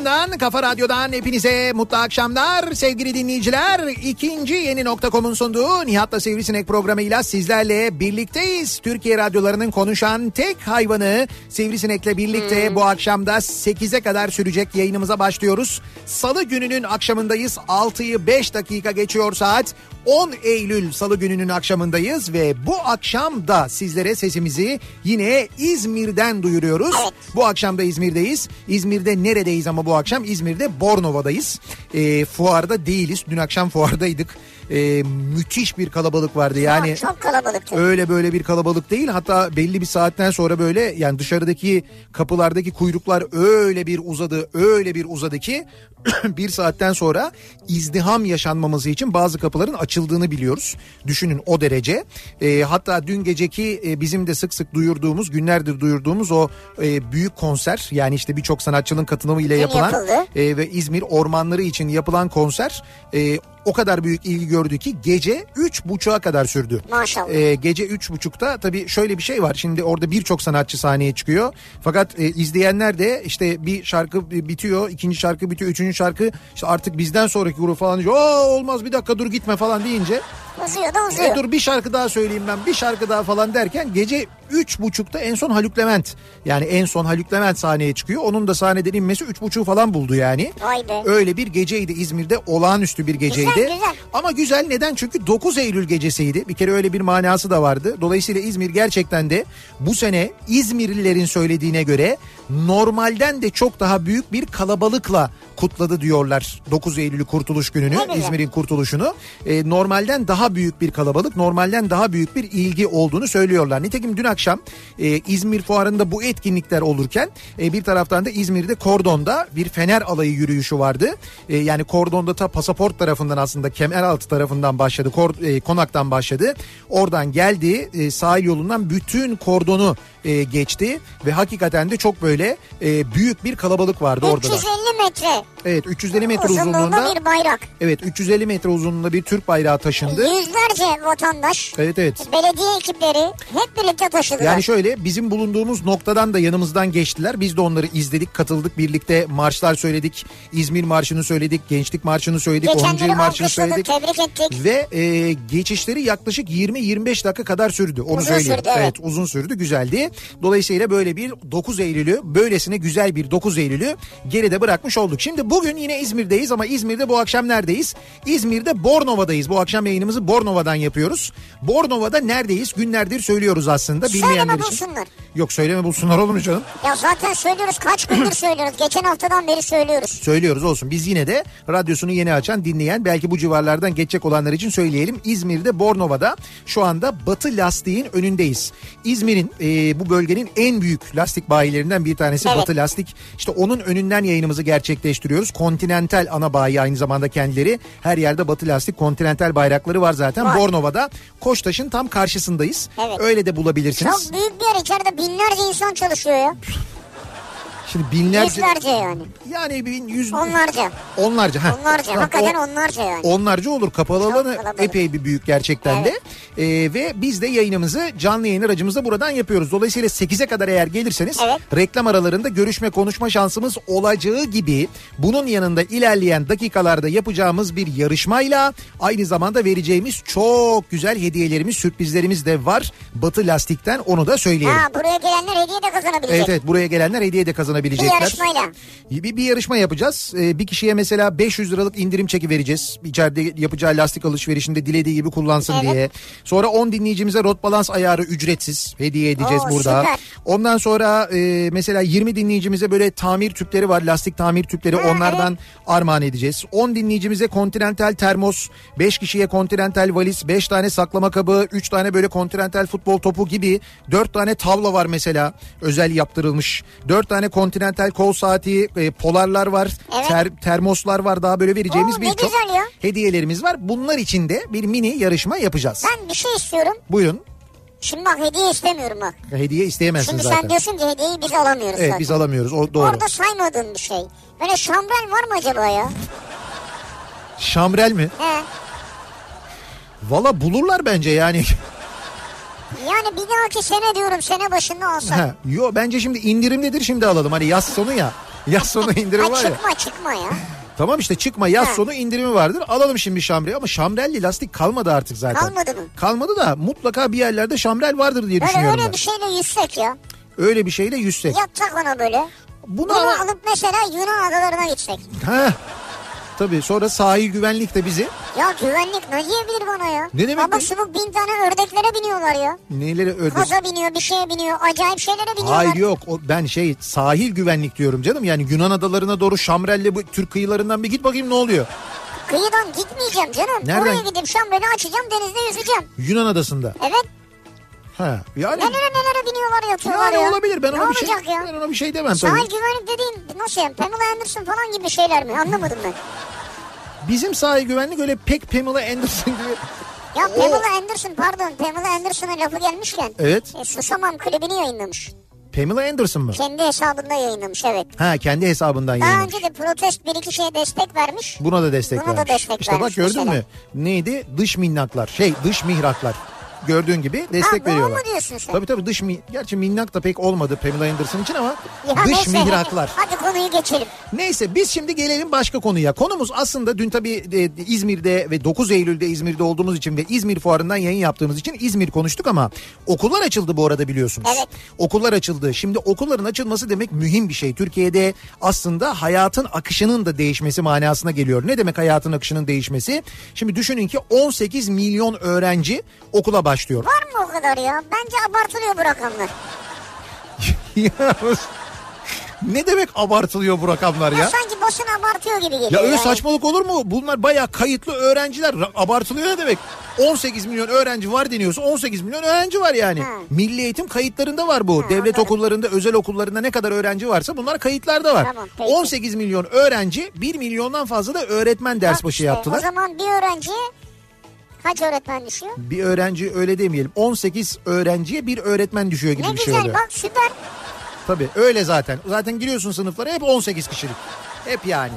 radyosundan, kafa radyodan hepinize mutlu akşamlar sevgili dinleyiciler. İkinci yeni nokta.com'un sunduğu Nihat'la Sivrisinek programıyla sizlerle birlikteyiz. Türkiye radyolarının konuşan tek hayvanı Sivrisinek'le birlikte bu akşamda 8'e kadar sürecek yayınımıza başlıyoruz. Salı gününün akşamındayız. 6'yı 5 dakika geçiyor saat. 10 Eylül Salı gününün akşamındayız ve bu akşam da sizlere sesimizi yine İzmir'den duyuruyoruz. Bu akşam da İzmir'deyiz. İzmir'de neredeyiz ama bu akşam? İzmir'de Bornova'dayız. E, fuarda değiliz. Dün akşam fuardaydık. E, müthiş bir kalabalık vardı yani. Ya, çok kalabalıktı. Öyle böyle bir kalabalık değil. Hatta belli bir saatten sonra böyle yani dışarıdaki kapılardaki kuyruklar öyle bir uzadı, öyle bir uzadı ki bir saatten sonra izdiham yaşanmaması için bazı kapıların açıldığını biliyoruz. Düşünün o derece. Ee, hatta dün geceki e, bizim de sık sık duyurduğumuz, günlerdir duyurduğumuz o e, büyük konser yani işte birçok sanatçının katılımıyla Dün yapılan yapıldı. e, ve İzmir ormanları için yapılan konser e, o kadar büyük ilgi gördü ki gece üç buçuğa kadar sürdü. Maşallah. E, gece üç buçukta tabii şöyle bir şey var. Şimdi orada birçok sanatçı sahneye çıkıyor. Fakat e, izleyenler de işte bir şarkı bitiyor, ikinci şarkı bitiyor, üçüncü şarkı işte artık bizden sonraki grup falan diyor. "Aa, olmaz bir dakika dur gitme falan deyince Uzuyor da e uzuyor. dur bir şarkı daha söyleyeyim ben bir şarkı daha falan derken gece üç buçukta en son Haluk Levent yani en son Haluk Levent sahneye çıkıyor. Onun da sahneden inmesi üç buçuğu falan buldu yani. Vay be. Öyle bir geceydi İzmir'de olağanüstü bir geceydi. Güzel, güzel. Ama güzel neden? Çünkü 9 Eylül gecesiydi. Bir kere öyle bir manası da vardı. Dolayısıyla İzmir gerçekten de bu sene İzmirlilerin söylediğine göre normalden de çok daha büyük bir kalabalıkla kutladı diyorlar 9 Eylül Kurtuluş Günü'nü. İzmir'in kurtuluşunu. Ee, normalden daha büyük bir kalabalık, normalden daha büyük bir ilgi olduğunu söylüyorlar. Nitekim dün akşam e, İzmir Fuarı'nda bu etkinlikler olurken e, bir taraftan da İzmir'de Kordon'da bir Fener alayı yürüyüşü vardı. E, yani Kordon'da ta pasaport tarafından aslında Kemeraltı tarafından başladı, Kor- e, konaktan başladı. Oradan geldi e, sahil yolundan bütün kordonu e, geçti ve hakikaten de çok böyle e, büyük bir kalabalık vardı orada da. 350 metre Evet 350 metre uzunluğunda uzunluğunda bir bayrak. evet 350 metre uzunluğunda bir Türk bayrağı taşındı. Yüzlerce vatandaş, Evet evet. belediye ekipleri hep birlikte taşıdılar. Yani şöyle bizim bulunduğumuz noktadan da yanımızdan geçtiler. Biz de onları izledik, katıldık. Birlikte marşlar söyledik. İzmir Marşı'nı söyledik, Gençlik Marşı'nı söyledik, 10. Geçenleri Yıl Marşı'nı söyledik. tebrik ettik. Ve e, geçişleri yaklaşık 20-25 dakika kadar sürdü. Onu Uzun söyleyeyim. sürdü, evet. uzun sürdü, güzeldi. Dolayısıyla böyle bir 9 Eylül'ü, böylesine güzel bir 9 Eylül'ü geride bırakmış olduk. Şimdi bugün yine İzmir'deyiz ama İzmir'de bu akşam neredeyiz? İzmir'de Bornova'dayız. Bu akşam yayınımızı Bornova'dan yapıyoruz. Bornova'da neredeyiz? Günlerdir söylüyoruz aslında bilmeyenler Söyleme için. bulsunlar. Yok söyleme bulsunlar olur mu canım? Ya zaten söylüyoruz kaç gündür söylüyoruz. Geçen haftadan beri söylüyoruz. Söylüyoruz olsun. Biz yine de radyosunu yeni açan, dinleyen, belki bu civarlardan geçecek olanlar için söyleyelim. İzmir'de Bornova'da şu anda Batı Lastiğin önündeyiz. İzmir'in e, bu bölgenin en büyük lastik bayilerinden bir tanesi Evet. Batı Lastik. İşte onun önünden yayınımızı gerçekleştiriyoruz. Continental ana bayi aynı zamanda kendileri. Her yerde Batı Lastik Continental bayrakları var zaten. Var. Bornova'da Koçtaş'ın tam karşısındayız. Evet. Öyle de bulabilirsiniz. Çok büyük bir yer içeride binlerce insan çalışıyor ya. Şimdi binlerce Yüzlerce yani. yani bin yüz Onlarca. onlarca ha. Onlarca. Tamam, Hakikaten o- onlarca yani. Onlarca olur. Kapalı Çok alanı kalabalık. epey bir büyük gerçekten de. Ee, ve biz de yayınımızı canlı yayın aracımızda buradan yapıyoruz. Dolayısıyla 8'e kadar eğer gelirseniz Evet. reklam aralarında görüşme konuşma şansımız olacağı gibi bunun yanında ilerleyen dakikalarda yapacağımız bir yarışmayla aynı zamanda vereceğimiz çok güzel hediyelerimiz sürprizlerimiz de var. Batı Lastik'ten onu da söyleyelim. Ha buraya gelenler hediye de kazanabilecek. Evet evet buraya gelenler hediye de Bir kazanabilecekler. yarışmayla. Bir, bir yarışma yapacağız. Ee, bir kişiye mesela 500 liralık indirim çeki vereceğiz. İçeride yapacağı lastik alışverişinde dilediği gibi kullansın Evet. diye. Sonra 10 dinleyicimize rot balans ayarı ücretsiz hediye edeceğiz Oo, burada. süper. Ondan sonra e, mesela 20 dinleyicimize böyle tamir tüpleri var. Lastik tamir tüpleri Ha, onlardan armağan edeceğiz. 10 dinleyicimize kontinental termos, 5 kişiye kontinental valiz, 5 tane saklama kabı, 3 tane böyle kontinental futbol topu gibi 4 tane tavla var mesela özel yaptırılmış. 4 tane kontinental kol saati, e, polarlar var, Evet. ter- termoslar var. Daha böyle vereceğimiz Oo, birçok hediyelerimiz var. Bunlar için de bir mini yarışma yapacağız. Ben bir şey istiyorum. Buyurun. Şimdi bak hediye istemiyorum bak. Hediye isteyemezsin Şimdi zaten. sen diyorsun ki hediyeyi biz alamıyoruz Evet zaten. biz alamıyoruz. O doğru. Orada saymadığın bir şey. Böyle şambrel var mı acaba ya? Şamrel mi? He. Valla bulurlar bence yani. Yani bir dahaki sene diyorum sene başında alsak. Ha, yo bence şimdi indirimdedir şimdi alalım. Hani yaz sonu ya. Yaz sonu indirimi Ha var ya. çıkma çıkma ya. Tamam işte çıkma yaz Ha. sonu indirimi vardır. Alalım şimdi şamrel ama şamrelli lastik kalmadı artık zaten. Kalmadı mı? Kalmadı da mutlaka bir yerlerde şamrel vardır diye Böyle düşünüyorum öyle ben. bir şeyle yüzsek ya. Öyle bir şeyle yüzsek. Yatsak ona böyle. Bunu Bunu alıp mesela Yunan adalarına gitsek. Ha. Tabii sonra sahil güvenlik de bizi Ya güvenlik ne diyebilir bana ya? Ne demek Baba bu? subuk bin tane ördeklere biniyorlar ya. neleri öde. Kaza biniyor bir şeye biniyor. Acayip şeylere biniyorlar. Hayır yok o, ben şey sahil güvenlik diyorum canım. Yani Yunan adalarına doğru şamrelle bu Türk kıyılarından bir git bakayım ne oluyor. Kıyıdan gitmeyeceğim canım. Nereden? Oraya gidip şambeli açacağım denizde yüzeceğim. Yunan adasında. Evet. Ha. Yani Nelere nelere biniyorlar yatıyorlar yani ya. olabilir ben ne ona bir şey ya? ben ona bir şey demem Sahil tabii. güvenlik dediğin nasıl yani? Pamela Anderson falan gibi şeyler mi? Anlamadım ben. Bizim sahil güvenlik öyle pek Pamela Anderson gibi. Ya O- Pamela Anderson pardon Pamela Anderson'a lafı gelmişken. Evet. E, Susamam klibini yayınlamış. Pamela Anderson mı? Kendi hesabında yayınlamış evet. Ha kendi hesabından Daha yayınlamış. önce de protest bir iki şeye destek vermiş. Buna da destek Buna da vermiş. destek işte bak vermiş gördün mesela. mü? Neydi? Dış minnaklar. Şey dış mihraklar. Gördüğün gibi destek Ha, veriyorlar. mu diyorsun sen? Tabii tabii dış mi Gerçi minnak da pek olmadı Pamela Anderson için ama Ya dış neyse, mihraklar. Hadi konuyu geçelim. Neyse biz şimdi gelelim başka konuya. Konumuz aslında dün tabii e, İzmir'de ve 9 Eylül'de İzmir'de olduğumuz için ve İzmir fuarından yayın yaptığımız için İzmir konuştuk ama okullar açıldı bu arada biliyorsunuz. Evet. Okullar açıldı. Şimdi okulların açılması demek mühim bir şey. Türkiye'de aslında hayatın akışının da değişmesi manasına geliyor. Ne demek hayatın akışının değişmesi? Şimdi düşünün ki 18 milyon öğrenci okula başlıyor. Var mı o kadar ya? Bence abartılıyor bu rakamlar. Ne demek abartılıyor bu rakamlar Ya, ya? sanki basın abartıyor gibi geliyor. Ya öyle yani. saçmalık olur mu? Bunlar bayağı kayıtlı öğrenciler. Abartılıyor ne demek? 18 milyon öğrenci var deniyorsa 18 milyon öğrenci var yani. Ha. Milli eğitim kayıtlarında var bu. Devlet anladım. okullarında, özel okullarında ne kadar öğrenci varsa bunlar kayıtlarda var. Tamam, peki. 18 milyon öğrenci 1 milyondan fazla da öğretmen ders Bak başı işte, yaptılar. O zaman bir öğrenciye kaç öğretmen düşüyor? Bir öğrenci öyle demeyelim. 18 öğrenciye bir öğretmen düşüyor gibi Ne bir şey güzel oluyor. bak süper. Tabii öyle zaten. Zaten giriyorsun sınıflara hep 18 kişilik. Hep yani.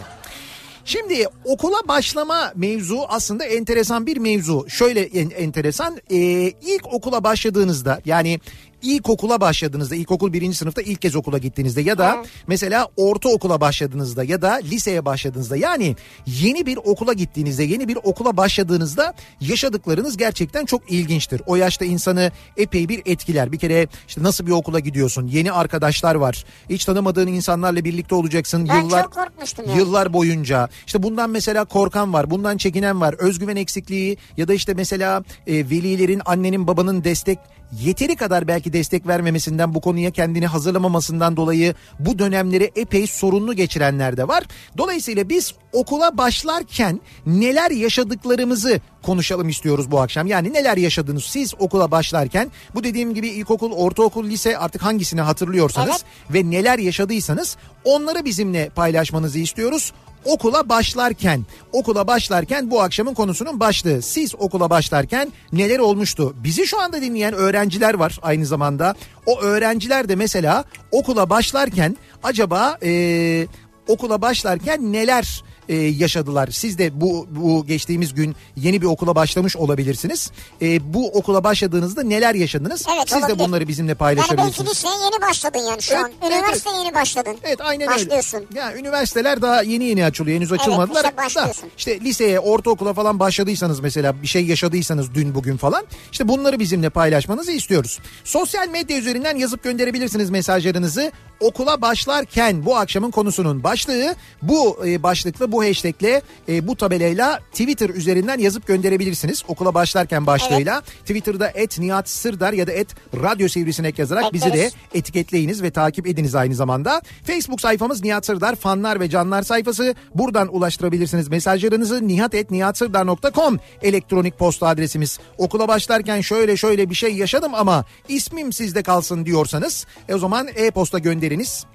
Şimdi okula başlama mevzu aslında enteresan bir mevzu. Şöyle en- enteresan e, ilk okula başladığınızda yani ilkokula başladığınızda ilkokul birinci sınıfta ilk kez okula gittiğinizde ya da Evet. mesela ortaokula başladığınızda ya da liseye başladığınızda yani yeni bir okula gittiğinizde yeni bir okula başladığınızda yaşadıklarınız gerçekten çok ilginçtir. O yaşta insanı epey bir etkiler. Bir kere işte nasıl bir okula gidiyorsun? Yeni arkadaşlar var. Hiç tanımadığın insanlarla birlikte olacaksın. Ben yıllar çok korkmuştum yani. yıllar boyunca. İşte bundan mesela korkan var, bundan çekinen var. Özgüven eksikliği ya da işte mesela e, velilerin, annenin, babanın destek yeteri kadar belki destek vermemesinden bu konuya kendini hazırlamamasından dolayı bu dönemleri epey sorunlu geçirenler de var. Dolayısıyla biz okula başlarken neler yaşadıklarımızı konuşalım istiyoruz bu akşam. Yani neler yaşadınız siz okula başlarken bu dediğim gibi ilkokul, ortaokul, lise artık hangisini hatırlıyorsanız ve neler yaşadıysanız onları bizimle paylaşmanızı istiyoruz okula başlarken okula başlarken bu akşamın konusunun başlığı. Siz okula başlarken neler olmuştu? Bizi şu anda dinleyen öğrenciler var aynı zamanda. O öğrenciler de mesela okula başlarken acaba eee, okula başlarken neler e, yaşadılar. Siz de bu bu geçtiğimiz gün yeni bir okula başlamış olabilirsiniz. E, bu okula başladığınızda neler yaşadınız? Evet, Siz de olabilir. bunları bizimle Yani paylaşabilirsiniz. belki liseye yeni başladın yani şu Evet, an. evet, Üniversiteye yeni başladın. Evet aynen Başlıyorsun. öyle. Ya üniversiteler daha yeni yeni açılıyor. Henüz açılmadılar. işte başlıyorsun. Da, işte liseye, ortaokula falan başladıysanız mesela bir şey yaşadıysanız dün bugün falan işte bunları bizimle paylaşmanızı istiyoruz. Sosyal medya üzerinden yazıp gönderebilirsiniz mesajlarınızı. Okula başlarken bu akşamın konusunun başlığı bu e, başlıkla bu hashtagle e, bu tabelayla Twitter üzerinden yazıp gönderebilirsiniz. Okula başlarken başlığıyla Twitter'da et Nihat Sırdar ya da et Radyo Sivrisinek yazarak bizi de etiketleyiniz ve takip ediniz aynı zamanda. Facebook sayfamız Nihat Sırdar fanlar ve canlar sayfası. Buradan ulaştırabilirsiniz mesajlarınızı nihatetnihatsırdar.com elektronik posta adresimiz. Okula başlarken şöyle şöyle bir şey yaşadım ama ismim sizde kalsın diyorsanız e o zaman e-posta gönderiniz.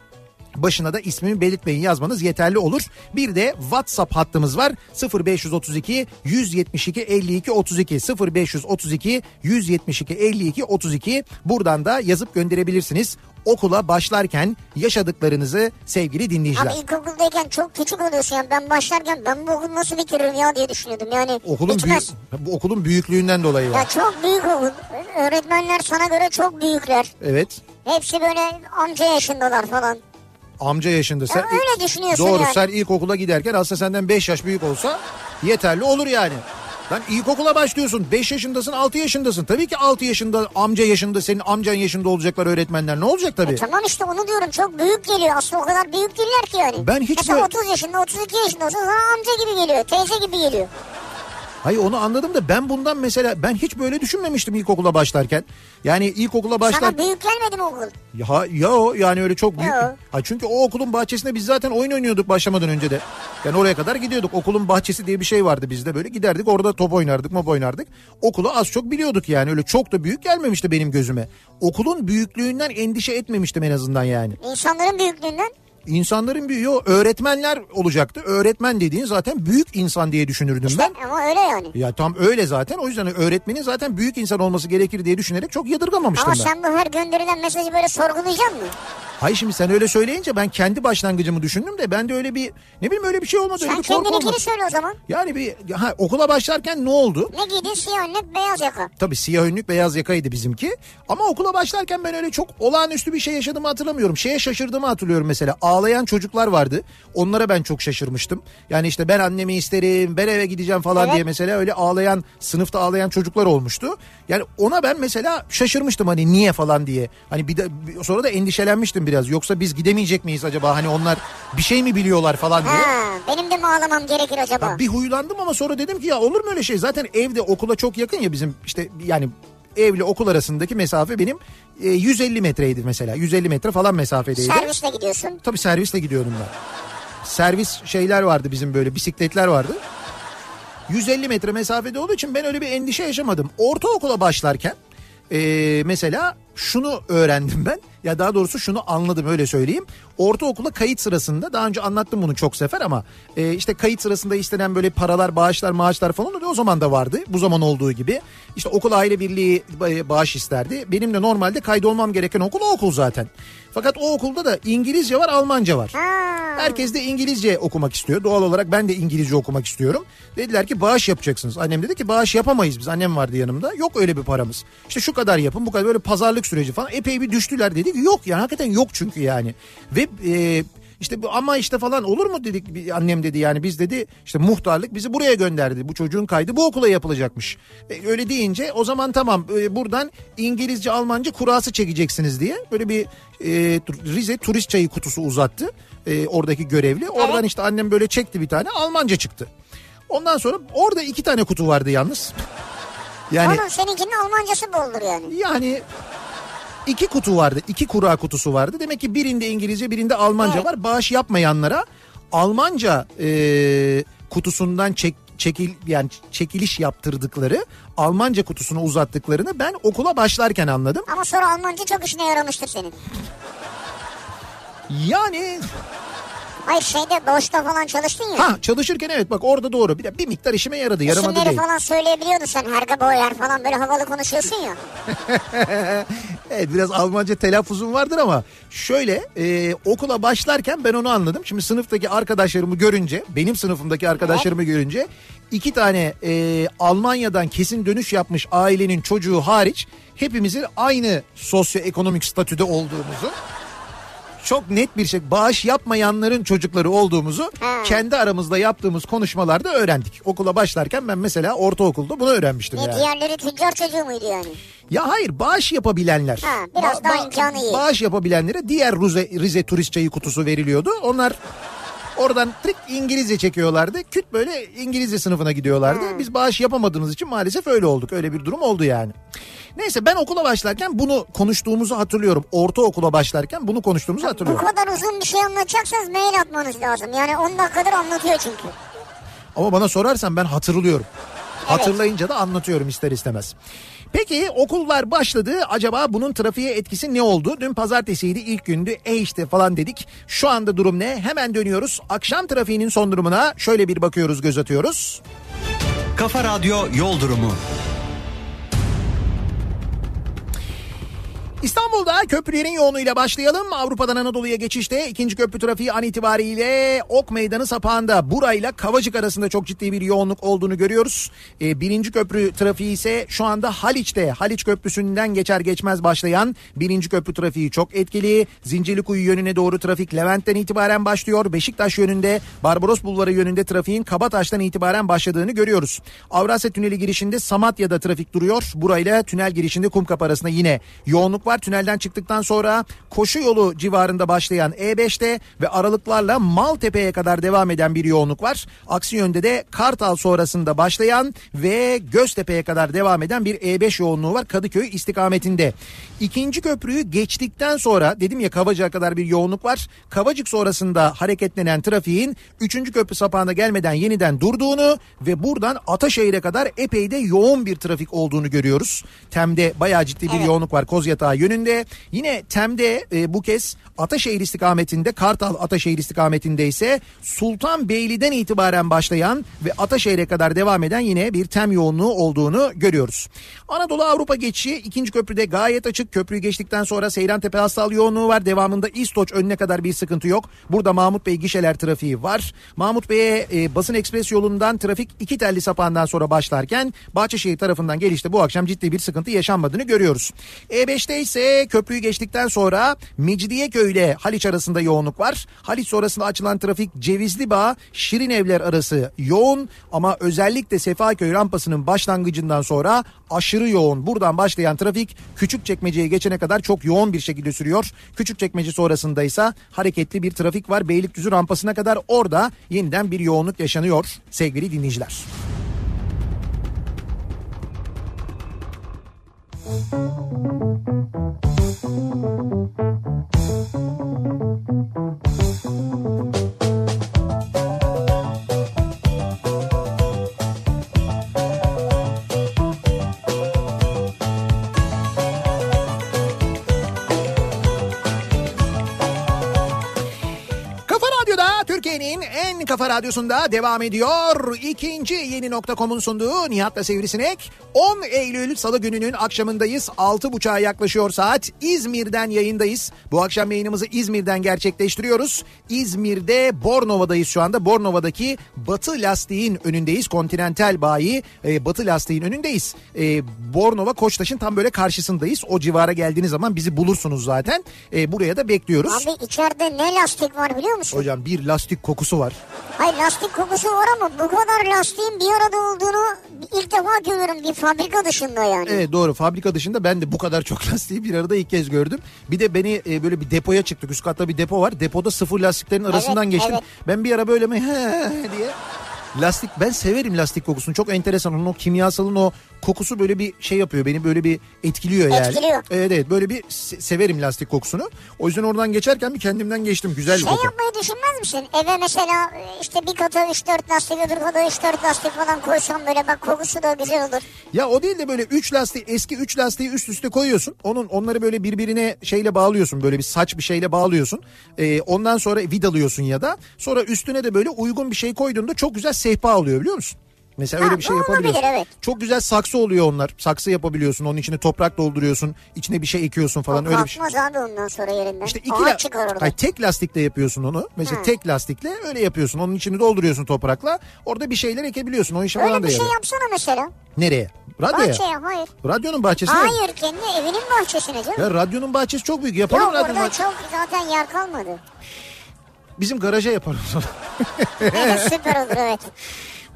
Başına da ismimi belirtmeyin yazmanız yeterli olur. Bir de WhatsApp hattımız var 0532 172 52 32 0532 172 52 32 buradan da yazıp gönderebilirsiniz. Okula başlarken yaşadıklarınızı sevgili dinleyiciler. Abi ilkokuldayken çok küçük oluyorsun yani ben başlarken ben bu okulu nasıl bitiririm ya diye düşünüyordum yani. Okulun bitmez. büyük, bu okulun büyüklüğünden dolayı. var. Ya çok büyük okul. Öğretmenler sana göre çok büyükler. Evet. Hepsi böyle amca yaşındalar falan. Amca yaşında. Sen, öyle düşünüyorsun Doğru yani. sen ilkokula giderken aslında senden 5 yaş büyük olsa yeterli olur yani. Lan ilkokula başlıyorsun 5 yaşındasın 6 yaşındasın. Tabii ki 6 yaşında amca yaşında senin amcan yaşında olacaklar öğretmenler ne olacak tabii. Tamam işte onu diyorum çok büyük geliyor. Aslında o kadar büyük değiller ki yani. Ben hiç Mesela böyle- 30 yaşında 32 yaşında olsa sana amca gibi geliyor. Teyze gibi geliyor. Hayır onu anladım da ben bundan mesela ben hiç böyle düşünmemiştim ilkokula başlarken. Yani ilkokula başlar... Sana büyük gelmedi mi okul? Ya, ya o yani öyle çok büyük. Ha çünkü o okulun bahçesinde biz zaten oyun oynuyorduk başlamadan önce de. Yani oraya kadar gidiyorduk. Okulun bahçesi diye bir şey vardı bizde böyle giderdik orada top oynardık mop oynardık. Okulu az çok biliyorduk yani öyle çok da büyük gelmemişti benim gözüme. Okulun büyüklüğünden endişe etmemiştim en azından yani. İnsanların büyüklüğünden. İnsanların büyüyor öğretmenler olacaktı. Öğretmen dediğin zaten büyük insan diye düşünürdüm ben. Ama öyle yani. Ya tam öyle zaten. O yüzden öğretmenin zaten büyük insan olması gerekir diye düşünerek çok yadırgamamıştım Ama ben. sen bu her gönderilen mesajı böyle sorgulayacak mısın? Hayır şimdi sen öyle söyleyince ben kendi başlangıcımı düşündüm de ben de öyle bir ne bileyim öyle bir şey olmadı. öyle Sen bir korku olmadı. söyle o zaman. Yani bir ha, okula başlarken ne oldu? Ne giydin siyah önlük beyaz yaka. Tabii siyah önlük beyaz yakaydı bizimki. Ama okula başlarken ben öyle çok olağanüstü bir şey yaşadığımı hatırlamıyorum. Şeye şaşırdığımı hatırlıyorum mesela. Ağlayan çocuklar vardı. Onlara ben çok şaşırmıştım. Yani işte ben annemi isterim, ben eve gideceğim falan Evet. diye mesela öyle ağlayan, sınıfta ağlayan çocuklar olmuştu. Yani ona ben mesela şaşırmıştım hani niye falan diye. Hani bir de sonra da endişelenmiştim biraz. Yoksa biz gidemeyecek miyiz acaba? Hani onlar bir şey mi biliyorlar falan diye. Ha, benim de mi ağlamam gerekir acaba? Ya bir huylandım ama sonra dedim ki ya olur mu öyle şey? Zaten evde okula çok yakın ya bizim işte yani evle okul arasındaki mesafe benim e, 150 metreydi mesela. 150 metre falan mesafedeydi. Servisle gidiyorsun. Tabii servisle gidiyordum ben. Servis şeyler vardı bizim böyle bisikletler vardı. 150 metre mesafede olduğu için ben öyle bir endişe yaşamadım. Ortaokula başlarken e, mesela şunu öğrendim ben. Ya daha doğrusu şunu anladım öyle söyleyeyim. Ortaokula kayıt sırasında daha önce anlattım bunu çok sefer ama e, işte kayıt sırasında istenen böyle paralar, bağışlar, maaşlar falan oluyor. O zaman da vardı. Bu zaman olduğu gibi. İşte okul aile birliği ba- bağış isterdi. Benim de normalde kaydolmam gereken okul o okul zaten. Fakat o okulda da İngilizce var, Almanca var. Herkes de İngilizce okumak istiyor. Doğal olarak ben de İngilizce okumak istiyorum. Dediler ki bağış yapacaksınız. Annem dedi ki bağış yapamayız biz. Annem vardı yanımda. Yok öyle bir paramız. İşte şu kadar yapın bu kadar böyle pazarlık süreci falan. Epey bir düştüler dedik. Yok yani hakikaten yok çünkü yani. Ve e, işte bu ama işte falan olur mu dedik annem dedi yani biz dedi işte muhtarlık bizi buraya gönderdi. Bu çocuğun kaydı bu okula yapılacakmış. E, öyle deyince o zaman tamam e, buradan İngilizce Almanca kurası çekeceksiniz diye böyle bir e, Rize turist çayı kutusu uzattı e, oradaki görevli. Oradan işte annem böyle çekti bir tane Almanca çıktı. Ondan sonra orada iki tane kutu vardı yalnız. Yani Onun seninkinin Almancası boldur yani. yani iki kutu vardı. iki kura kutusu vardı. Demek ki birinde İngilizce birinde Almanca Evet. var. Bağış yapmayanlara Almanca e, kutusundan çek, çekil yani çekiliş yaptırdıkları Almanca kutusunu uzattıklarını ben okula başlarken anladım. Ama sonra Almanca çok işine yaramıştır senin. Yani Hayır şeyde boşta falan çalıştın ya. ha çalışırken evet bak orada doğru bir, de bir miktar işime yaradı yaramadı İsimleri değil. falan söyleyebiliyordun sen. Herge Boyer falan böyle havalı konuşuyorsun ya. Evet biraz Almanca telaffuzum vardır ama şöyle e, okula başlarken ben onu anladım. Şimdi sınıftaki arkadaşlarımı görünce benim sınıfımdaki arkadaşlarımı görünce iki tane e, Almanya'dan kesin dönüş yapmış ailenin çocuğu hariç hepimizin aynı sosyoekonomik statüde olduğumuzu çok net bir şey bağış yapmayanların çocukları olduğumuzu Ha. kendi aramızda yaptığımız konuşmalarda öğrendik. Okula başlarken ben mesela ortaokulda bunu öğrenmiştim Ne yani. diğerleri tüccar çocuğu muydu yani? Ya hayır bağış yapabilenler. Ha, biraz daha imkanı iyi. Bağış yapabilenlere diğer Rize, Rize turist çayı kutusu veriliyordu. Onlar oradan trik İngilizce çekiyorlardı. Küt böyle İngilizce sınıfına gidiyorlardı. Hmm. Biz bağış yapamadığımız için maalesef öyle olduk. Öyle bir durum oldu yani. Neyse ben okula başlarken bunu konuştuğumuzu hatırlıyorum. Ortaokula başlarken bunu konuştuğumuzu Bu hatırlıyorum. kadar uzun bir şey anlatacaksanız mail atmanız lazım. Yani 10 dakikadır anlatıyor çünkü. Ama bana sorarsan ben hatırlıyorum. Hatırlayınca da anlatıyorum ister istemez. Peki okullar başladı. Acaba bunun trafiğe etkisi ne oldu? Dün pazartesiydi ilk gündü. E işte falan dedik. Şu anda durum ne? Hemen dönüyoruz. Akşam trafiğinin son durumuna şöyle bir bakıyoruz göz atıyoruz. Kafa Radyo Yol Durumu. İstanbul'da köprülerin yoğunluğuyla başlayalım. Avrupa'dan Anadolu'ya geçişte ikinci köprü trafiği an itibariyle Ok Meydanı sapağında burayla Kavacık arasında çok ciddi bir yoğunluk olduğunu görüyoruz. Ee, birinci köprü trafiği ise şu anda Haliç'te Haliç Köprüsü'nden geçer geçmez başlayan birinci köprü trafiği çok etkili. Zincirlikuyu yönüne doğru trafik Levent'ten itibaren başlıyor. Beşiktaş yönünde Barbaros Bulvarı yönünde trafiğin Kabataş'tan itibaren başladığını görüyoruz. Avrasya Tüneli girişinde Samatya'da trafik duruyor. Burayla tünel girişinde Kumkapı arasında yine yoğunluk var. Tünelden çıktıktan sonra koşu yolu civarında başlayan E5'te ve aralıklarla Maltepe'ye kadar devam eden bir yoğunluk var. Aksi yönde de Kartal sonrasında başlayan ve Göztepe'ye kadar devam eden bir E5 yoğunluğu var Kadıköy istikametinde. İkinci köprüyü geçtikten sonra dedim ya Kavacık'a kadar bir yoğunluk var. Kavacık sonrasında hareketlenen trafiğin 3. köprü sapağına gelmeden yeniden durduğunu ve buradan Ataşehir'e kadar epey de yoğun bir trafik olduğunu görüyoruz. Tem'de bayağı ciddi bir Evet. yoğunluk var Kozyatağı yönünde. Yine Tem'de e, bu kez Ataşehir istikametinde Kartal Ataşehir istikametinde ise Sultanbeyli'den itibaren başlayan ve Ataşehir'e kadar devam eden yine bir tem yoğunluğu olduğunu görüyoruz. Anadolu Avrupa geçişi ikinci köprüde gayet açık. Köprüyü geçtikten sonra Seyrantepe Hastal yoğunluğu var. Devamında İstoç önüne kadar bir sıkıntı yok. Burada Mahmut Bey gişeler trafiği var. Mahmut Bey'e e, basın ekspres yolundan trafik iki telli sapağından sonra başlarken Bahçeşehir tarafından gelişte bu akşam ciddi bir sıkıntı yaşanmadığını görüyoruz. E5'te ise köprüyü geçtikten sonra Mecidiyeköy ile Haliç arasında yoğunluk var. Haliç sonrasında açılan trafik Cevizli Bağ, Şirin Evler arası yoğun ama özellikle Sefaköy rampasının başlangıcından sonra aşırı yoğun. Buradan başlayan trafik Küçükçekmece'ye geçene kadar çok yoğun bir şekilde sürüyor. Küçükçekmece sonrasında ise hareketli bir trafik var. Beylikdüzü rampasına kadar orada yeniden bir yoğunluk yaşanıyor sevgili dinleyiciler. Kafa Thank you. Kafa radyosunda devam ediyor. İkinci yeni nokta.com'un sunduğu Nihat'la Sivrisinek. 10 Eylül Salı gününün akşamındayız. 6.30'a yaklaşıyor saat. İzmir'den yayındayız. Bu akşam yayınımızı İzmir'den gerçekleştiriyoruz. İzmir'de Bornova'dayız şu anda. Bornova'daki Batı Lastiğin önündeyiz. Kontinental bayi e, Batı Lastiğin önündeyiz. E, Bornova Koçtaş'ın tam böyle karşısındayız. O civara geldiğiniz zaman bizi bulursunuz zaten. E, buraya da bekliyoruz. Abi içeride ne lastik var biliyor musun? Hocam bir lastik kokusu var. Hayır lastik kokusu var ama bu kadar lastiğin bir arada olduğunu ilk defa görüyorum bir fabrika dışında yani. Evet doğru fabrika dışında ben de bu kadar çok lastiği bir arada ilk kez gördüm. Bir de beni e, böyle bir depoya çıktık. Üst katta bir depo var. Depoda sıfır lastiklerin arasından geçtim. evet. Ben bir ara böyle mi he diye Lastik ben severim lastik kokusunu. Çok enteresan. Onun o kimyasalın o kokusu böyle bir şey yapıyor. Beni böyle bir etkiliyor yani. Etkiliyor. Evet evet böyle bir se- severim lastik kokusunu. O yüzden oradan geçerken bir kendimden geçtim. Güzel bir Şey koku. yapmayı düşünmez misin? Eve mesela e, işte bir kata 3-4 lastik öbür kata 3-4 lastik falan koysan böyle bak kokusu da güzel olur. Ya o değil de böyle 3 lastiği eski 3 lastiği üst üste koyuyorsun. Onun onları böyle birbirine şeyle bağlıyorsun. Böyle bir saç bir şeyle bağlıyorsun. Ee, ondan sonra vidalıyorsun ya da sonra üstüne de böyle uygun bir şey koyduğunda çok güzel sehpa oluyor biliyor musun? Mesela öyle Ha, bir şey yapabiliyorsun. olabilir, evet. Çok güzel saksı oluyor onlar. Saksı yapabiliyorsun. Onun içine toprak dolduruyorsun. içine bir şey ekiyorsun falan O öyle bir şey. kalkmaz abi ondan sonra yerinden. İşte iki la-. Hayır, tek lastikle yapıyorsun onu. Mesela Ha. tek lastikle öyle yapıyorsun. Onun içini dolduruyorsun toprakla. Orada bir şeyler ekebiliyorsun. O işe falan Öyle da bir şey yarıyor. yapsana mesela. Nereye? Radyoya. Bahçeye hayır. Radyonun bahçesine. Hayır kendi evinin bahçesine canım. Ya radyonun bahçesi çok büyük. Yapalım Yok radyonun bahçesi. çok zaten yer kalmadı. Bizim garaja yapalım sonra. Evet, süper olur evet.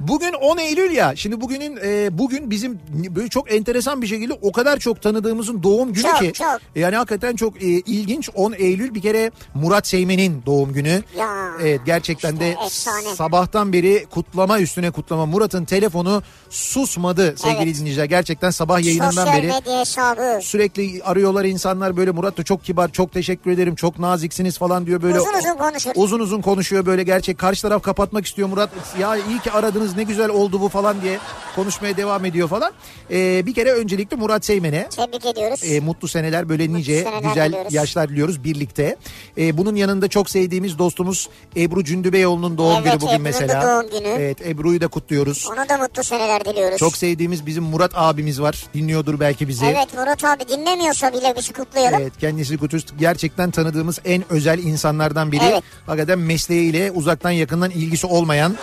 Bugün 10 Eylül ya. Şimdi bugünün e, bugün bizim böyle çok enteresan bir şekilde o kadar çok tanıdığımızın doğum günü Çok, ki. çok. Yani hakikaten çok e, ilginç. 10 Eylül bir kere Murat Seymen'in doğum günü. Ya, Evet gerçekten de işte efsane. sabahtan beri kutlama üstüne kutlama. Murat'ın telefonu susmadı sevgili Evet. dinleyiciler. Gerçekten sabah yayınından Sosyal beri. medya hesabı. Sürekli arıyorlar insanlar böyle Murat da çok kibar çok teşekkür ederim çok naziksiniz falan diyor böyle. Uzun uzun konuşur. Uzun uzun konuşuyor böyle gerçek karşı taraf kapatmak istiyor Murat ya iyi ki aradınız ne güzel oldu bu falan diye konuşmaya devam ediyor falan. Ee, bir kere öncelikle Murat Seymen'e Tebrik ediyoruz. e, mutlu seneler böyle nice seneler güzel diliyoruz. yaşlar diliyoruz birlikte. E, bunun yanında çok sevdiğimiz dostumuz Ebru Cündübeyoğlu'nun doğum Evet, günü bugün Ebru'nun mesela. doğum günü. Evet Ebru'yu da kutluyoruz. Ona da mutlu seneler diliyoruz. Çok sevdiğimiz bizim Murat abimiz var. Dinliyordur belki bizi. Evet Murat abi dinlemiyorsa bile bizi kutlayalım. Evet kendisi Kutus gerçekten tanıdığımız en özel insanlardan biri. Evet. Hakikaten mesleğiyle uzaktan yakından ilgisi olmayan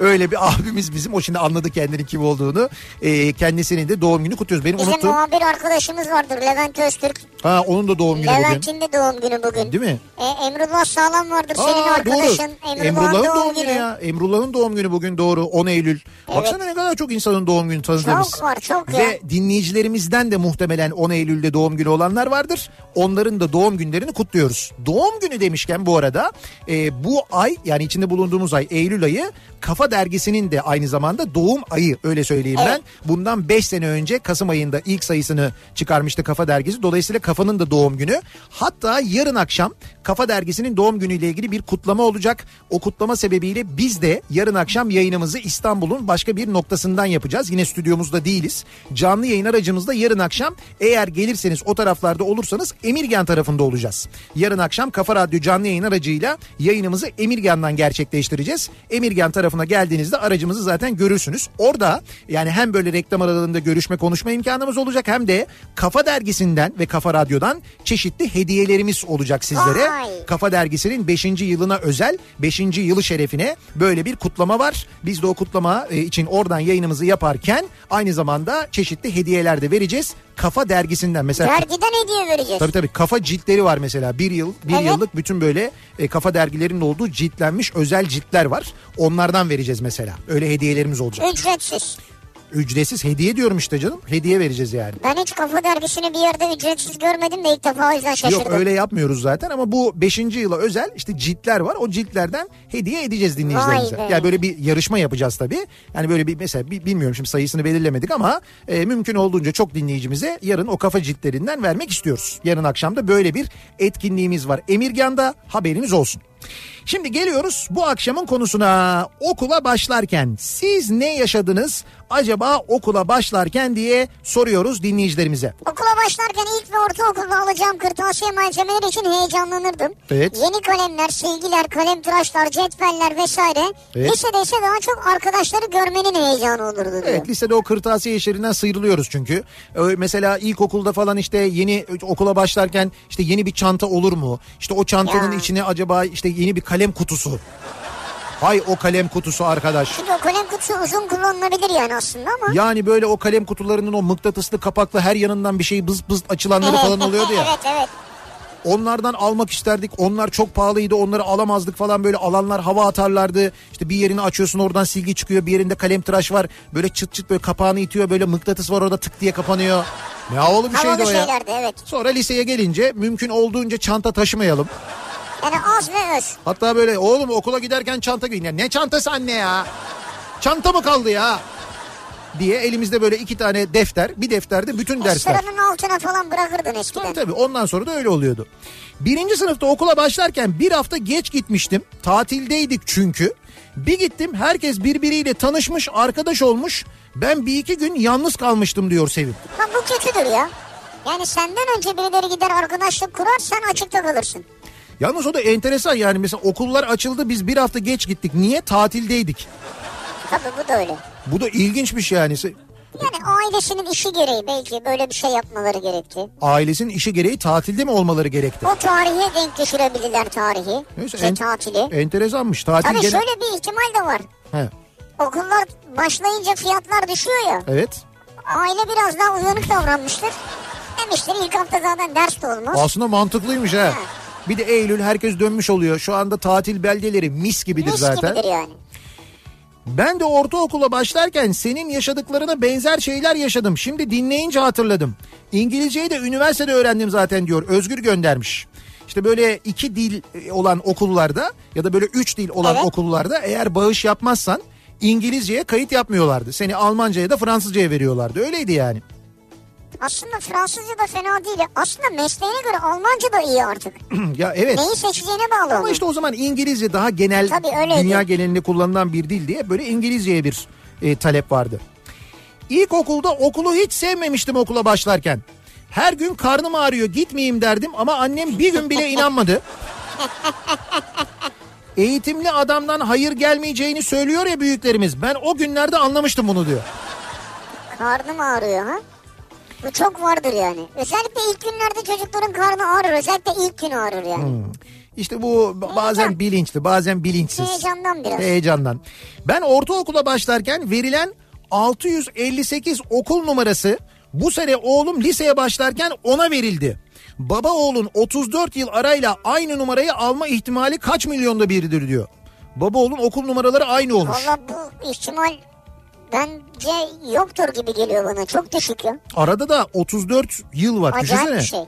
öyle bir abimiz bizim. O şimdi anladı kendinin kim olduğunu. Ee, kendisinin de doğum günü kutluyoruz. Benim Bizim unuttuğum. muhabir arkadaşımız vardır Levent Öztürk. Ha onun da doğum günü bugün. Levent'in de doğum günü bugün. Değil mi? E, Emrullah Sağlam vardır senin Aa, arkadaşın. doğru. Emrullah'ın Emrullah'ın doğum günü. ya. Emrullah'ın doğum günü bugün doğru 10 Eylül. Baksana ne kadar çok insanın doğum günü tanıdığımız. Çok var, çok ya. Ve dinleyicilerimizden de muhtemelen 10 Eylül'de doğum günü olanlar vardır. Onların da doğum günlerini kutluyoruz. Doğum günü demişken bu arada e, bu ay yani içinde bulunduğumuz ay Eylül ayı Kafa Dergisi'nin de aynı zamanda doğum ayı öyle söyleyeyim ben. Bundan 5 sene önce Kasım ayında ilk sayısını çıkarmıştı Kafa Dergisi. Dolayısıyla Kafa'nın da doğum günü. Hatta yarın akşam Kafa Dergisi'nin doğum günüyle ilgili bir kutlama olacak. O kutlama sebebiyle biz de yarın akşam yayınımızı İstanbul'un başka bir noktasından yapacağız. Yine stüdyomuzda değiliz. Canlı yayın aracımızda yarın akşam eğer gelirseniz o taraflarda olursanız Emirgan tarafında olacağız. Yarın akşam Kafa Radyo canlı yayın aracıyla yayınımızı Emirgan'dan gerçekleştireceğiz. Emirgan tarafına geldiğinizde aracımızı zaten görürsünüz. Orada yani hem böyle reklam aralarında görüşme konuşma imkanımız olacak hem de Kafa Dergisi'nden ve Kafa Radyo'dan çeşitli hediyelerimiz olacak sizlere. Vay. Kafa Dergisi'nin 5. yılına özel 5. yılı şerefine böyle bir kutlama var. Biz de o kutlama e, için oradan yayınımızı yaparken aynı zamanda çeşitli hediyeler de vereceğiz. Kafa Dergisi'nden mesela Dergiden hediye vereceğiz. Tabii tabii kafa ciltleri var mesela bir yıl bir Evet. yıllık bütün böyle e, kafa dergilerinin olduğu ciltlenmiş özel ciltler var. Onlardan vereceğiz mesela. Öyle hediyelerimiz olacak. Ücretsiz. Ücretsiz hediye diyorum işte canım. Hediye vereceğiz yani. Ben hiç kafa dergisini bir yerde ücretsiz görmedim de ilk defa o yüzden şaşırdım. Yok öyle yapmıyoruz zaten ama bu 5. yıla özel işte ciltler var. O ciltlerden hediye edeceğiz dinleyicilerimize. Yani böyle bir yarışma yapacağız tabii. Yani böyle bir mesela bilmiyorum şimdi sayısını belirlemedik ama e, mümkün olduğunca çok dinleyicimize yarın o kafa ciltlerinden vermek istiyoruz. Yarın akşam da böyle bir etkinliğimiz var. Emirgan'da haberiniz olsun. Şimdi geliyoruz bu akşamın konusuna. Okula başlarken siz ne yaşadınız acaba okula başlarken diye soruyoruz dinleyicilerimize. Okula başlarken ilk ve ortaokulda alacağım kırtasiye malzemeleri için heyecanlanırdım. Evet. Yeni kalemler, silgiler, kalem tıraşlar, cetveller vesaire. Evet. Lisede ise daha çok arkadaşları görmenin heyecanı olurdu diyor. Evet lisede o kırtasiye işlerinden sıyrılıyoruz çünkü. Ee, Mesela ilkokulda falan işte yeni okula başlarken işte yeni bir çanta olur mu? İşte o çantanın Ya. içine acaba işte yeni bir kalem kutusu. Hay o kalem kutusu arkadaş. Çünkü o kalem kutusu uzun kullanılabilir yani aslında ama. Yani böyle o kalem kutularının o mıknatıslı kapaklı her yanından bir şey bız bız açılanları falan oluyordu ya. evet evet. Onlardan almak isterdik. Onlar çok pahalıydı. Onları alamazdık falan böyle alanlar hava atarlardı. İşte bir yerini açıyorsun oradan silgi çıkıyor. Bir yerinde kalem tıraş var. Böyle çıt çıt böyle kapağını itiyor. Böyle mıknatıs var orada tık diye kapanıyor. Ne havalı bir şeydi Havalı o ya. şeylerdi evet. Sonra liseye gelince mümkün olduğunca çanta taşımayalım. Yani az ve öz. Hatta böyle oğlum okula giderken çanta giyin. Ya ne çantası anne ya? Çanta mı kaldı ya? diye elimizde böyle iki tane defter. Bir defterde bütün dersler. Sıranın altına falan bırakırdın eskiden. Tabii tabii ondan sonra da öyle oluyordu. Birinci sınıfta okula başlarken bir hafta geç gitmiştim. Tatildeydik çünkü. Bir gittim herkes birbiriyle tanışmış arkadaş olmuş. Ben bir iki gün yalnız kalmıştım diyor Sevim. Ha bu kötüdür ya. Yani senden önce birileri gider arkadaşlık kurar sen açıkta kalırsın. Yalnız o da enteresan yani mesela okullar açıldı biz bir hafta geç gittik. Niye? Tatildeydik. Tabii bu da öyle. Bu da ilginçmiş yani. Yani ailesinin işi gereği belki böyle bir şey yapmaları gerekti. Ailesinin işi gereği tatilde mi olmaları gerekti? O tarihe denk düşürebilirler tarihi. Neyse, Şey, en- tatili. Enteresanmış. Tatil Tabii gene... şöyle bir ihtimal de var. He, Okullar başlayınca fiyatlar düşüyor ya. evet. Aile biraz daha uyanık davranmıştır. Demiştir ilk hafta zaten ders de olmaz. Aslında mantıklıymış ha. Bir de Eylül herkes dönmüş oluyor. Şu anda tatil beldeleri mis gibidir Mis zaten. gibidir yani. Ben de ortaokula başlarken senin yaşadıklarına benzer şeyler yaşadım. Şimdi dinleyince hatırladım. İngilizceyi de üniversitede öğrendim zaten diyor. Özgür göndermiş. İşte böyle iki dil olan okullarda ya da böyle üç dil olan Evet. okullarda eğer bağış yapmazsan İngilizceye kayıt yapmıyorlardı. Seni Almanca'ya da Fransızca'ya veriyorlardı. Öyleydi yani. Aslında Fransızca da fena değil. Aslında mesleğine göre Almanca da iyi artık. ya evet. Neyi seçeceğine bağlı Ama onun. işte o zaman İngilizce daha genel Tabii dünya genelinde kullanılan bir dil diye böyle İngilizceye bir e, talep vardı. İlkokulda okulu hiç sevmemiştim okula başlarken. Her gün karnım ağrıyor gitmeyeyim derdim ama annem bir gün bile inanmadı. Eğitimli adamdan hayır gelmeyeceğini söylüyor ya büyüklerimiz. Ben o günlerde anlamıştım bunu diyor. Karnım ağrıyor ha. Bu çok vardır yani. Özellikle ilk günlerde çocukların karnı ağrır. Özellikle ilk gün ağrır yani. Hmm. İşte bu bazen bilinçli bazen bilinçsiz. Heyecandan biraz. Heyecandan. Ben ortaokula başlarken verilen 658 okul numarası bu sene oğlum liseye başlarken ona verildi. Baba oğlun 34 yıl arayla aynı numarayı alma ihtimali kaç milyonda biridir diyor. Baba oğlun okul numaraları aynı olmuş. Valla bu ihtimal bence yoktur gibi geliyor bana. Çok düşük ya. Arada da 34 yıl var. Acayip Düşünsene. bir şey.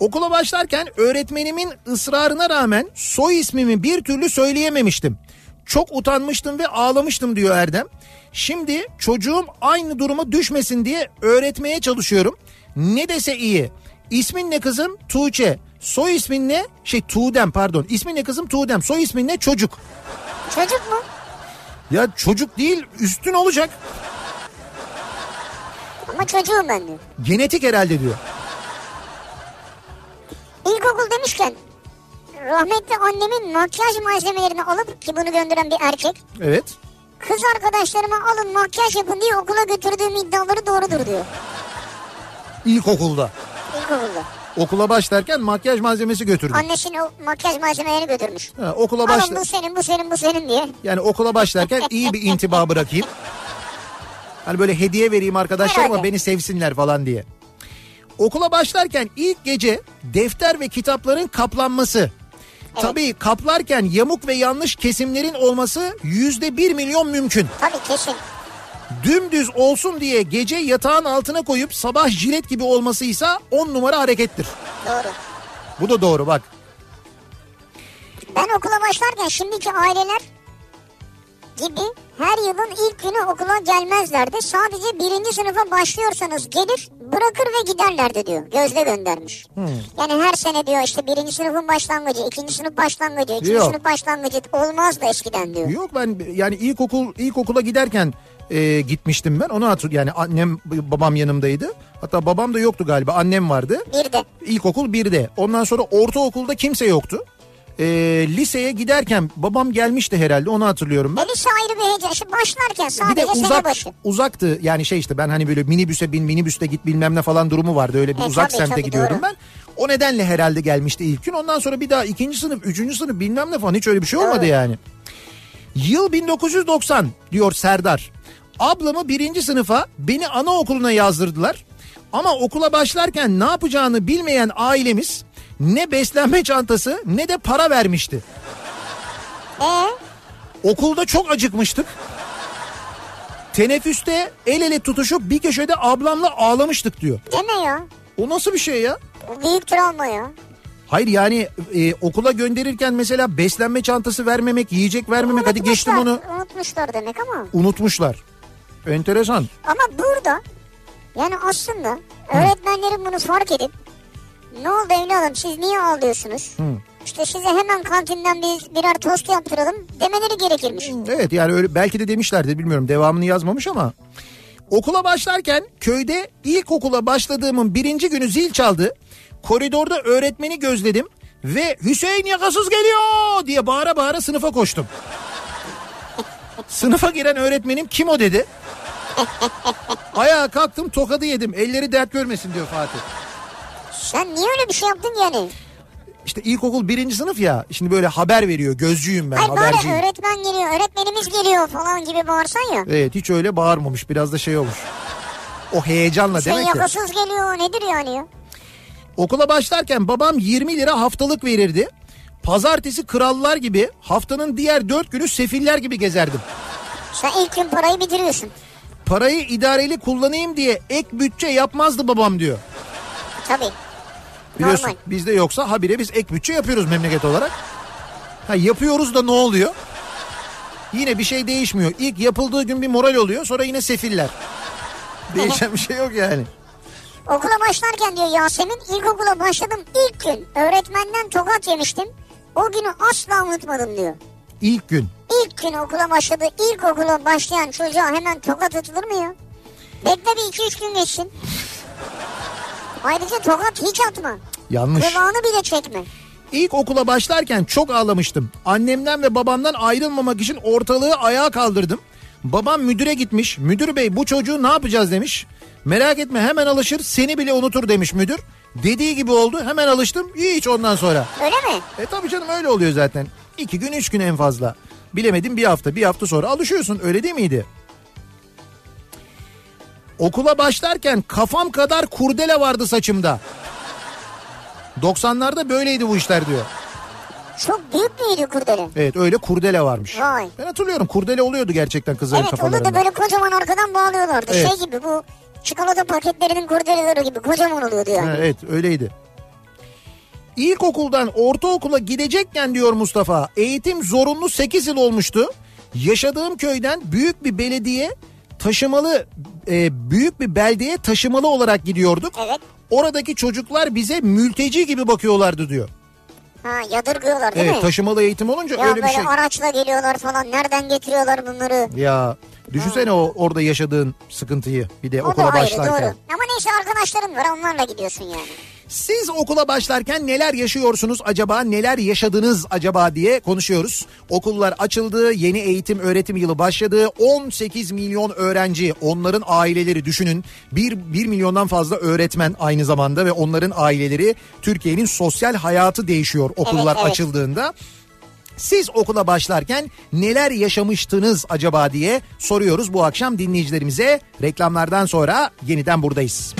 Okula başlarken öğretmenimin ısrarına rağmen soy ismimi bir türlü söyleyememiştim. Çok utanmıştım ve ağlamıştım diyor Erdem. Şimdi çocuğum aynı duruma düşmesin diye öğretmeye çalışıyorum. Ne dese iyi. İsmin ne kızım? Tuğçe. Soy ismin ne? Şey Tuğdem pardon. İsmin ne kızım? Tuğdem. Soy ismin ne? Çocuk. Çocuk mu? Ya çocuk değil üstün olacak. Ama çocuğum ben diyor. Genetik herhalde diyor. İlkokul demişken rahmetli annemin makyaj malzemelerini alıp ki bunu gönderen bir erkek Evet. kız arkadaşlarıma alın makyaj yapın diye okula götürdüğüm iddiaları doğrudur diyor. İlkokulda. İlkokulda. Okula başlarken makyaj malzemesi götürdü. Annesinin o makyaj malzemelerini götürmüş. Ha, okula başla... Alın bu senin bu senin bu senin diye. Yani okula başlarken iyi bir intiba bırakayım. Hani böyle hediye vereyim arkadaşlarıma beni sevsinler falan diye. Okula başlarken ilk gece defter ve kitapların kaplanması. Tabii kaplarken yamuk ve yanlış kesimlerin olması yüzde bir milyon mümkün. Tabii kesin. Dümdüz olsun diye gece yatağın altına koyup sabah jilet gibi olmasıysa on numara harekettir. Doğru. Bu da doğru bak. Ben okula başlarken şimdiki aileler gibi her yılın ilk günü okula gelmezlerdi. Sadece birinci sınıfa başlıyorsanız gelir bırakır ve giderlerdi diyor. Gözde göndermiş. Yani her sene diyor işte birinci sınıfın başlangıcı, ikinci sınıf başlangıcı, ikinci Yok. sınıf başlangıcı olmazdı eskiden diyor. Yok ben yani ilkokul ilkokula giderken e, gitmiştim ben. Onu hatır yani annem babam yanımdaydı. Hatta babam da yoktu galiba. Annem vardı. Bir de İlkokul 1'de. Ondan sonra ortaokulda kimse yoktu. E, liseye giderken babam gelmişti herhalde onu hatırlıyorum ben. e, lise ayrı bir heyecan. Şimdi başlarken Bir sadece de sene uzak başı. uzaktı yani şey işte ben hani böyle minibüse bin minibüste git bilmem ne falan durumu vardı öyle bir E, uzak tabii, semte tabii, gidiyordum doğru. ben. O nedenle herhalde gelmişti ilk gün ondan sonra bir daha ikinci sınıf üçüncü sınıf bilmem ne falan hiç öyle bir şey olmadı Doğru. yani. Yıl 1990 diyor Serdar. Ablamı birinci sınıfa beni anaokuluna yazdırdılar. Ama okula başlarken ne yapacağını bilmeyen ailemiz ne beslenme çantası ne de para vermişti. Ee, Okulda çok acıkmıştık. Teneffüste el ele tutuşup bir köşede ablamla ağlamıştık diyor. deme ya. O nasıl bir şey ya? Bu büyük travma ya. Hayır yani e, okula gönderirken mesela beslenme çantası vermemek, yiyecek vermemek hadi geçtim onu Unutmuşlar demek ama. unutmuşlar. Enteresan. Ama burada yani aslında öğretmenlerin bunu fark edip ne oldu evladım siz niye ağlıyorsunuz? İşte size hemen kantinden biz birer tost yaptıralım demeleri gerekirmiş. Evet yani öyle belki de demişlerdi bilmiyorum devamını yazmamış ama. Okula başlarken köyde ilkokula başladığımın birinci günü zil çaldı. Koridorda öğretmeni gözledim ve Hüseyin yakasız geliyor diye bağıra bağıra sınıfa koştum. Sınıfa giren öğretmenim kim o dedi. Ayağa kalktım tokadı yedim elleri dert görmesin diyor Fatih. Sen niye öyle bir şey yaptın yani? İşte ilkokul birinci sınıf ya şimdi böyle haber veriyor gözcüyüm ben Hayır bari haberciyim. öğretmen geliyor öğretmenimiz geliyor falan gibi bağırsan ya. Evet hiç öyle bağırmamış biraz da şey olmuş. O heyecanla Sen demek ki. yakasız geliyor nedir yani ya? Okula başlarken babam 20 lira haftalık verirdi. Pazartesi krallar gibi haftanın diğer dört günü sefiller gibi gezerdim. Sen ilk gün parayı bitiriyorsun. Parayı idareli kullanayım diye ek bütçe yapmazdı babam diyor. Tabii. Biliyorsun Normal. bizde yoksa habire biz ek bütçe yapıyoruz memleket olarak. Ha, yapıyoruz da ne oluyor? Yine bir şey değişmiyor. İlk yapıldığı gün bir moral oluyor sonra yine sefiller. Değişen bir şey yok yani. Okula başlarken diyor Yasemin ilkokula başladım ilk gün öğretmenden tokat yemiştim. O günü asla unutmadım diyor. İlk gün. İlk gün okula başladı ilkokula başlayan çocuğa hemen tokat atılır mı ya? Bekle bir iki üç gün geçsin. Ayrıca tokat hiç atma. Yanlış. Kulağını bile çekme. İlk okula başlarken çok ağlamıştım. Annemden ve babamdan ayrılmamak için ortalığı ayağa kaldırdım. Babam müdüre gitmiş. Müdür bey bu çocuğu ne yapacağız demiş. Merak etme hemen alışır seni bile unutur demiş müdür. Dediği gibi oldu hemen alıştım hiç ondan sonra. Öyle mi? E tabii canım öyle oluyor zaten. İki gün üç gün en fazla. Bilemedim bir hafta bir hafta sonra alışıyorsun öyle değil miydi? Okula başlarken kafam kadar kurdele vardı saçımda. 90'larda böyleydi bu işler diyor. Çok büyük müydü kurdele? Evet öyle kurdele varmış. Vay. Ben hatırlıyorum kurdele oluyordu gerçekten kızların Evet onu kafalarında. da böyle kocaman arkadan bağlıyorlardı. Evet. Şey gibi bu çikolata paketlerinin kurdeleleri gibi kocaman oluyordu yani. Ha, evet öyleydi. İlkokuldan ortaokula gidecekken diyor Mustafa eğitim zorunlu 8 yıl olmuştu. Yaşadığım köyden büyük bir belediye taşımalı e, büyük bir beldeye taşımalı olarak gidiyorduk. Evet. Oradaki çocuklar bize mülteci gibi bakıyorlardı diyor. Ha yadırgıyorlar değil Evet mi? taşımalı eğitim olunca Ya öyle böyle bir şey. araçla geliyorlar falan. Nereden getiriyorlar bunları? Ya düşünsene o orada yaşadığın sıkıntıyı bir de O da okula ayrı başlarken. doğru. Ama neyse arkadaşların var onlarla gidiyorsun yani. Siz okula başlarken neler yaşıyorsunuz acaba, neler yaşadınız acaba diye konuşuyoruz. Okullar açıldı, yeni eğitim öğretim yılı başladı. 18 milyon öğrenci, onların aileleri düşünün. 1, 1 milyondan fazla öğretmen aynı zamanda ve onların aileleri Türkiye'nin sosyal hayatı değişiyor okullar Evet, evet. açıldığında. Siz okula başlarken neler yaşamıştınız acaba diye soruyoruz bu akşam dinleyicilerimize. Reklamlardan sonra yeniden buradayız.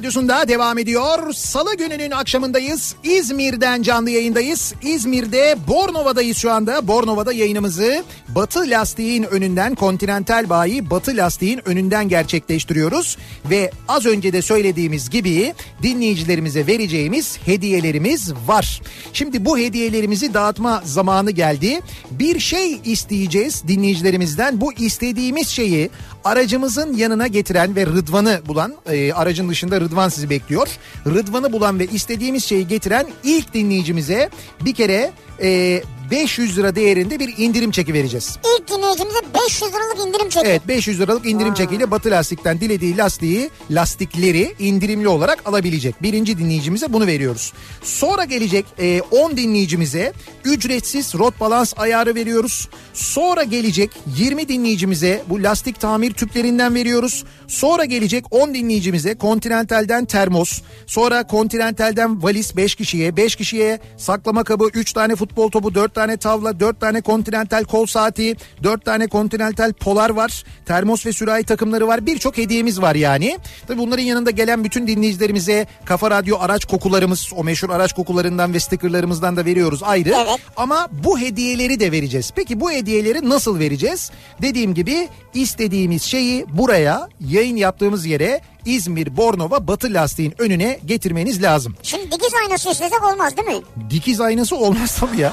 Radyosunda devam ediyor. Salı gününün akşamındayız. İzmir'den canlı yayındayız. İzmir'de Bornova'dayız şu anda. Bornova'da yayınımızı Batı Lastiğin önünden Continental Bayi Batı Lastiğin önünden gerçekleştiriyoruz. Ve az önce de söylediğimiz gibi dinleyicilerimize vereceğimiz hediyelerimiz var. Şimdi bu hediyelerimizi dağıtma zamanı geldi. Bir şey isteyeceğiz dinleyicilerimizden. Bu istediğimiz şeyi aracımızın yanına getiren ve Rıdvan'ı bulan e, aracın dışında Rıdvan sizi bekliyor. Rıdvan'ı bulan ve istediğimiz şeyi getiren ilk dinleyicimize bir kere e, 500 lira değerinde bir indirim çeki vereceğiz. İlk dinleyicimize 500 liralık indirim çekiyor. Evet 500 liralık indirim çekiyle Batı Lastik'ten dilediği lastiği, lastikleri indirimli olarak alabilecek. Birinci dinleyicimize bunu veriyoruz. Sonra gelecek e, 10 dinleyicimize ücretsiz rot balans ayarı veriyoruz. Sonra gelecek 20 dinleyicimize bu lastik tamir tüplerinden veriyoruz. Sonra gelecek 10 dinleyicimize Continental'den termos, sonra Continental'den valiz 5 kişiye, 5 kişiye saklama kabı, 3 tane futbol topu, 4 tane tavla, 4 tane Continental kol saati, 4 tane Continental polar var. Termos ve sürahi takımları var. Birçok hediyemiz var yani. Tabii bunların yanında gelen bütün dinleyicilerimize Kafa Radyo araç kokularımız, o meşhur araç kokularından ve stickerlarımızdan da veriyoruz ayrı. Evet. Ama bu hediyeleri de vereceğiz. Peki bu hediyeleri nasıl vereceğiz? Dediğim gibi istediğimiz şeyi buraya yayın yaptığımız yere İzmir Bornova Batı Lastiğin önüne getirmeniz lazım. Şimdi dikiz aynası istesek olmaz değil mi? Dikiz aynası olmaz tabii ya.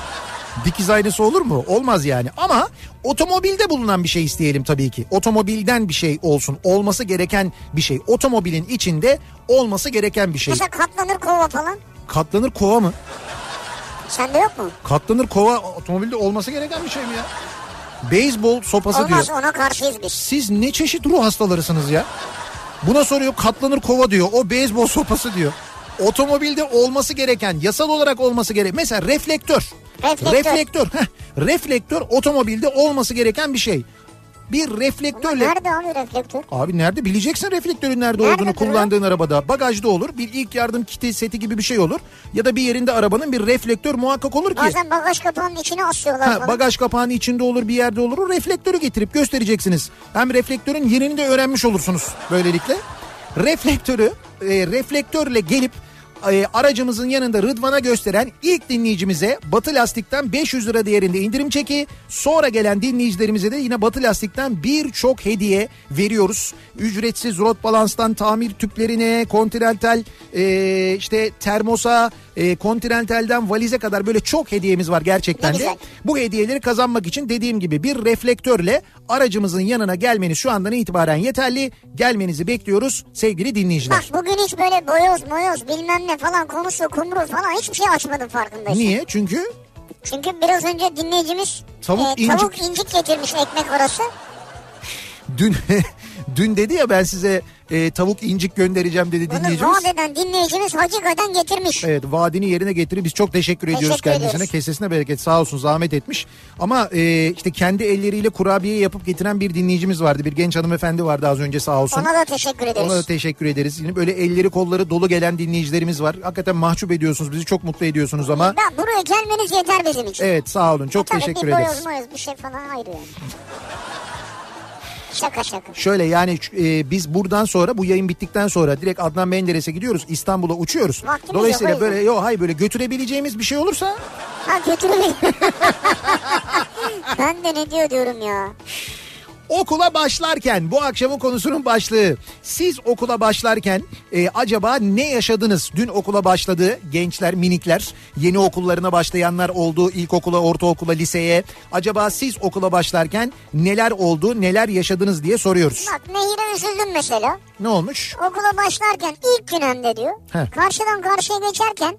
Dikiz aynası olur mu? Olmaz yani. Ama otomobilde bulunan bir şey isteyelim tabii ki. Otomobilden bir şey olsun. Olması gereken bir şey. Otomobilin içinde olması gereken bir şey. Mesela katlanır kova falan. Katlanır kova mı? Sende yok mu? Katlanır kova otomobilde olması gereken bir şey mi ya? Beyzbol sopası Olmaz diyor. ona karşıyız biz. Siz ne çeşit ruh hastalarısınız ya? Buna soruyor katlanır kova diyor. O beyzbol sopası diyor. Otomobilde olması gereken, yasal olarak olması gereken mesela reflektör. Reflektör. Reflektör. heh. reflektör otomobilde olması gereken bir şey. Bir Ama reflektörle nerede abi reflektör? Abi nerede bileceksin reflektörün nerede, Nerede olduğunu duruyor? kullandığın arabada. Bagajda olur. Bir ilk yardım kiti seti gibi bir şey olur. Ya da bir yerinde arabanın bir reflektör muhakkak olur ki. Bazen bagaj kapağının içine asıyorlar Ha, bagaj kapağının içinde olur bir yerde olur. O reflektörü getirip göstereceksiniz. Hem reflektörün yerini de öğrenmiş olursunuz böylelikle. Reflektörü e, reflektörle gelip e, aracımızın yanında Rıdvan'a gösteren ilk dinleyicimize Batı Lastik'ten 500 lira değerinde indirim çeki. Sonra gelen dinleyicilerimize de yine Batı Lastik'ten birçok hediye veriyoruz. Ücretsiz rot balanstan tamir tüplerine, Continental e, işte termosa, e, Continental'den valize kadar böyle çok hediyemiz var gerçekten Ne de. güzel. Bu hediyeleri kazanmak için dediğim gibi bir reflektörle aracımızın yanına gelmeniz şu andan itibaren yeterli. Gelmenizi bekliyoruz sevgili dinleyiciler. Bak bugün hiç böyle boyoz moyoz bilmem ne falan konusu kumru falan hiçbir şey açmadım farkındaysan. Niye? Çünkü Çünkü biraz önce dinleyicimiz Tavuk e, tavuk incik. incik getirmiş ekmek arası. dün Dün dedi ya ben size e, tavuk incik göndereceğim dedi Bunu dinleyicimiz. vaat eden dinleyicimiz hakikaten getirmiş. Evet vaadini yerine getirip biz çok teşekkür, ediyoruz Teşekkür kendisine. ediyoruz. Kesesine bereket sağ olsun zahmet etmiş. Ama e, işte kendi elleriyle kurabiye yapıp getiren bir dinleyicimiz vardı. Bir genç hanımefendi vardı az önce sağ olsun. Ona da teşekkür ederiz. Ona da teşekkür ederiz. Yine böyle elleri kolları dolu gelen dinleyicilerimiz var. Hakikaten mahcup ediyorsunuz bizi çok mutlu ediyorsunuz ama. Ben buraya gelmeniz yeter bizim için. Evet sağ olun çok Tabii teşekkür bir ederiz. boyoz moyoz bir şey falan ayrı yani. Şaka şaka. Şöyle yani e, biz buradan sonra bu yayın bittikten sonra direkt Adnan Menderes'e gidiyoruz. İstanbul'a uçuyoruz. Vaktimiz Dolayısıyla yok, böyle yok hayır böyle götürebileceğimiz bir şey olursa Ha götürmeyin. ben de ne diyor diyorum ya. Okula başlarken bu akşamın konusunun başlığı. Siz okula başlarken e, acaba ne yaşadınız? Dün okula başladı gençler, minikler, yeni okullarına başlayanlar oldu. İlkokula, ortaokula, liseye. Acaba siz okula başlarken neler oldu, neler yaşadınız diye soruyoruz. Bak Nehir'e üzüldüm mesela. Ne olmuş? Okula başlarken ilk gün hem de diyor. Heh. Karşıdan karşıya geçerken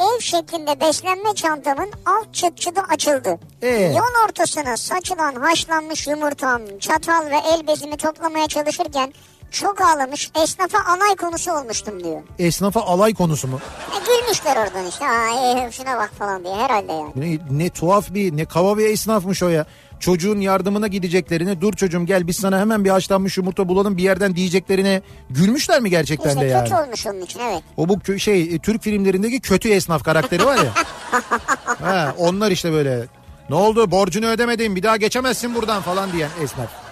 ev şeklinde beslenme çantamın alt çıt çıtı açıldı. Ee? Yol ortasına saçılan haşlanmış yumurtam, çatal ve el bezimi toplamaya çalışırken çok ağlamış esnafa alay konusu olmuştum diyor. Esnafa alay konusu mu? E, gülmüşler oradan işte. Aa, e, şuna bak falan diye herhalde yani. Ne, ne tuhaf bir ne kava bir esnafmış o ya. Çocuğun yardımına gideceklerine dur çocuğum gel biz sana hemen bir haşlanmış yumurta bulalım bir yerden diyeceklerine gülmüşler mi gerçekten İşte de yani? kötü olmuş onun için evet. O bu şey e, Türk filmlerindeki kötü esnaf karakteri var ya. ha, onlar işte böyle ne oldu borcunu ödemedin bir daha geçemezsin buradan falan diyen esnaf.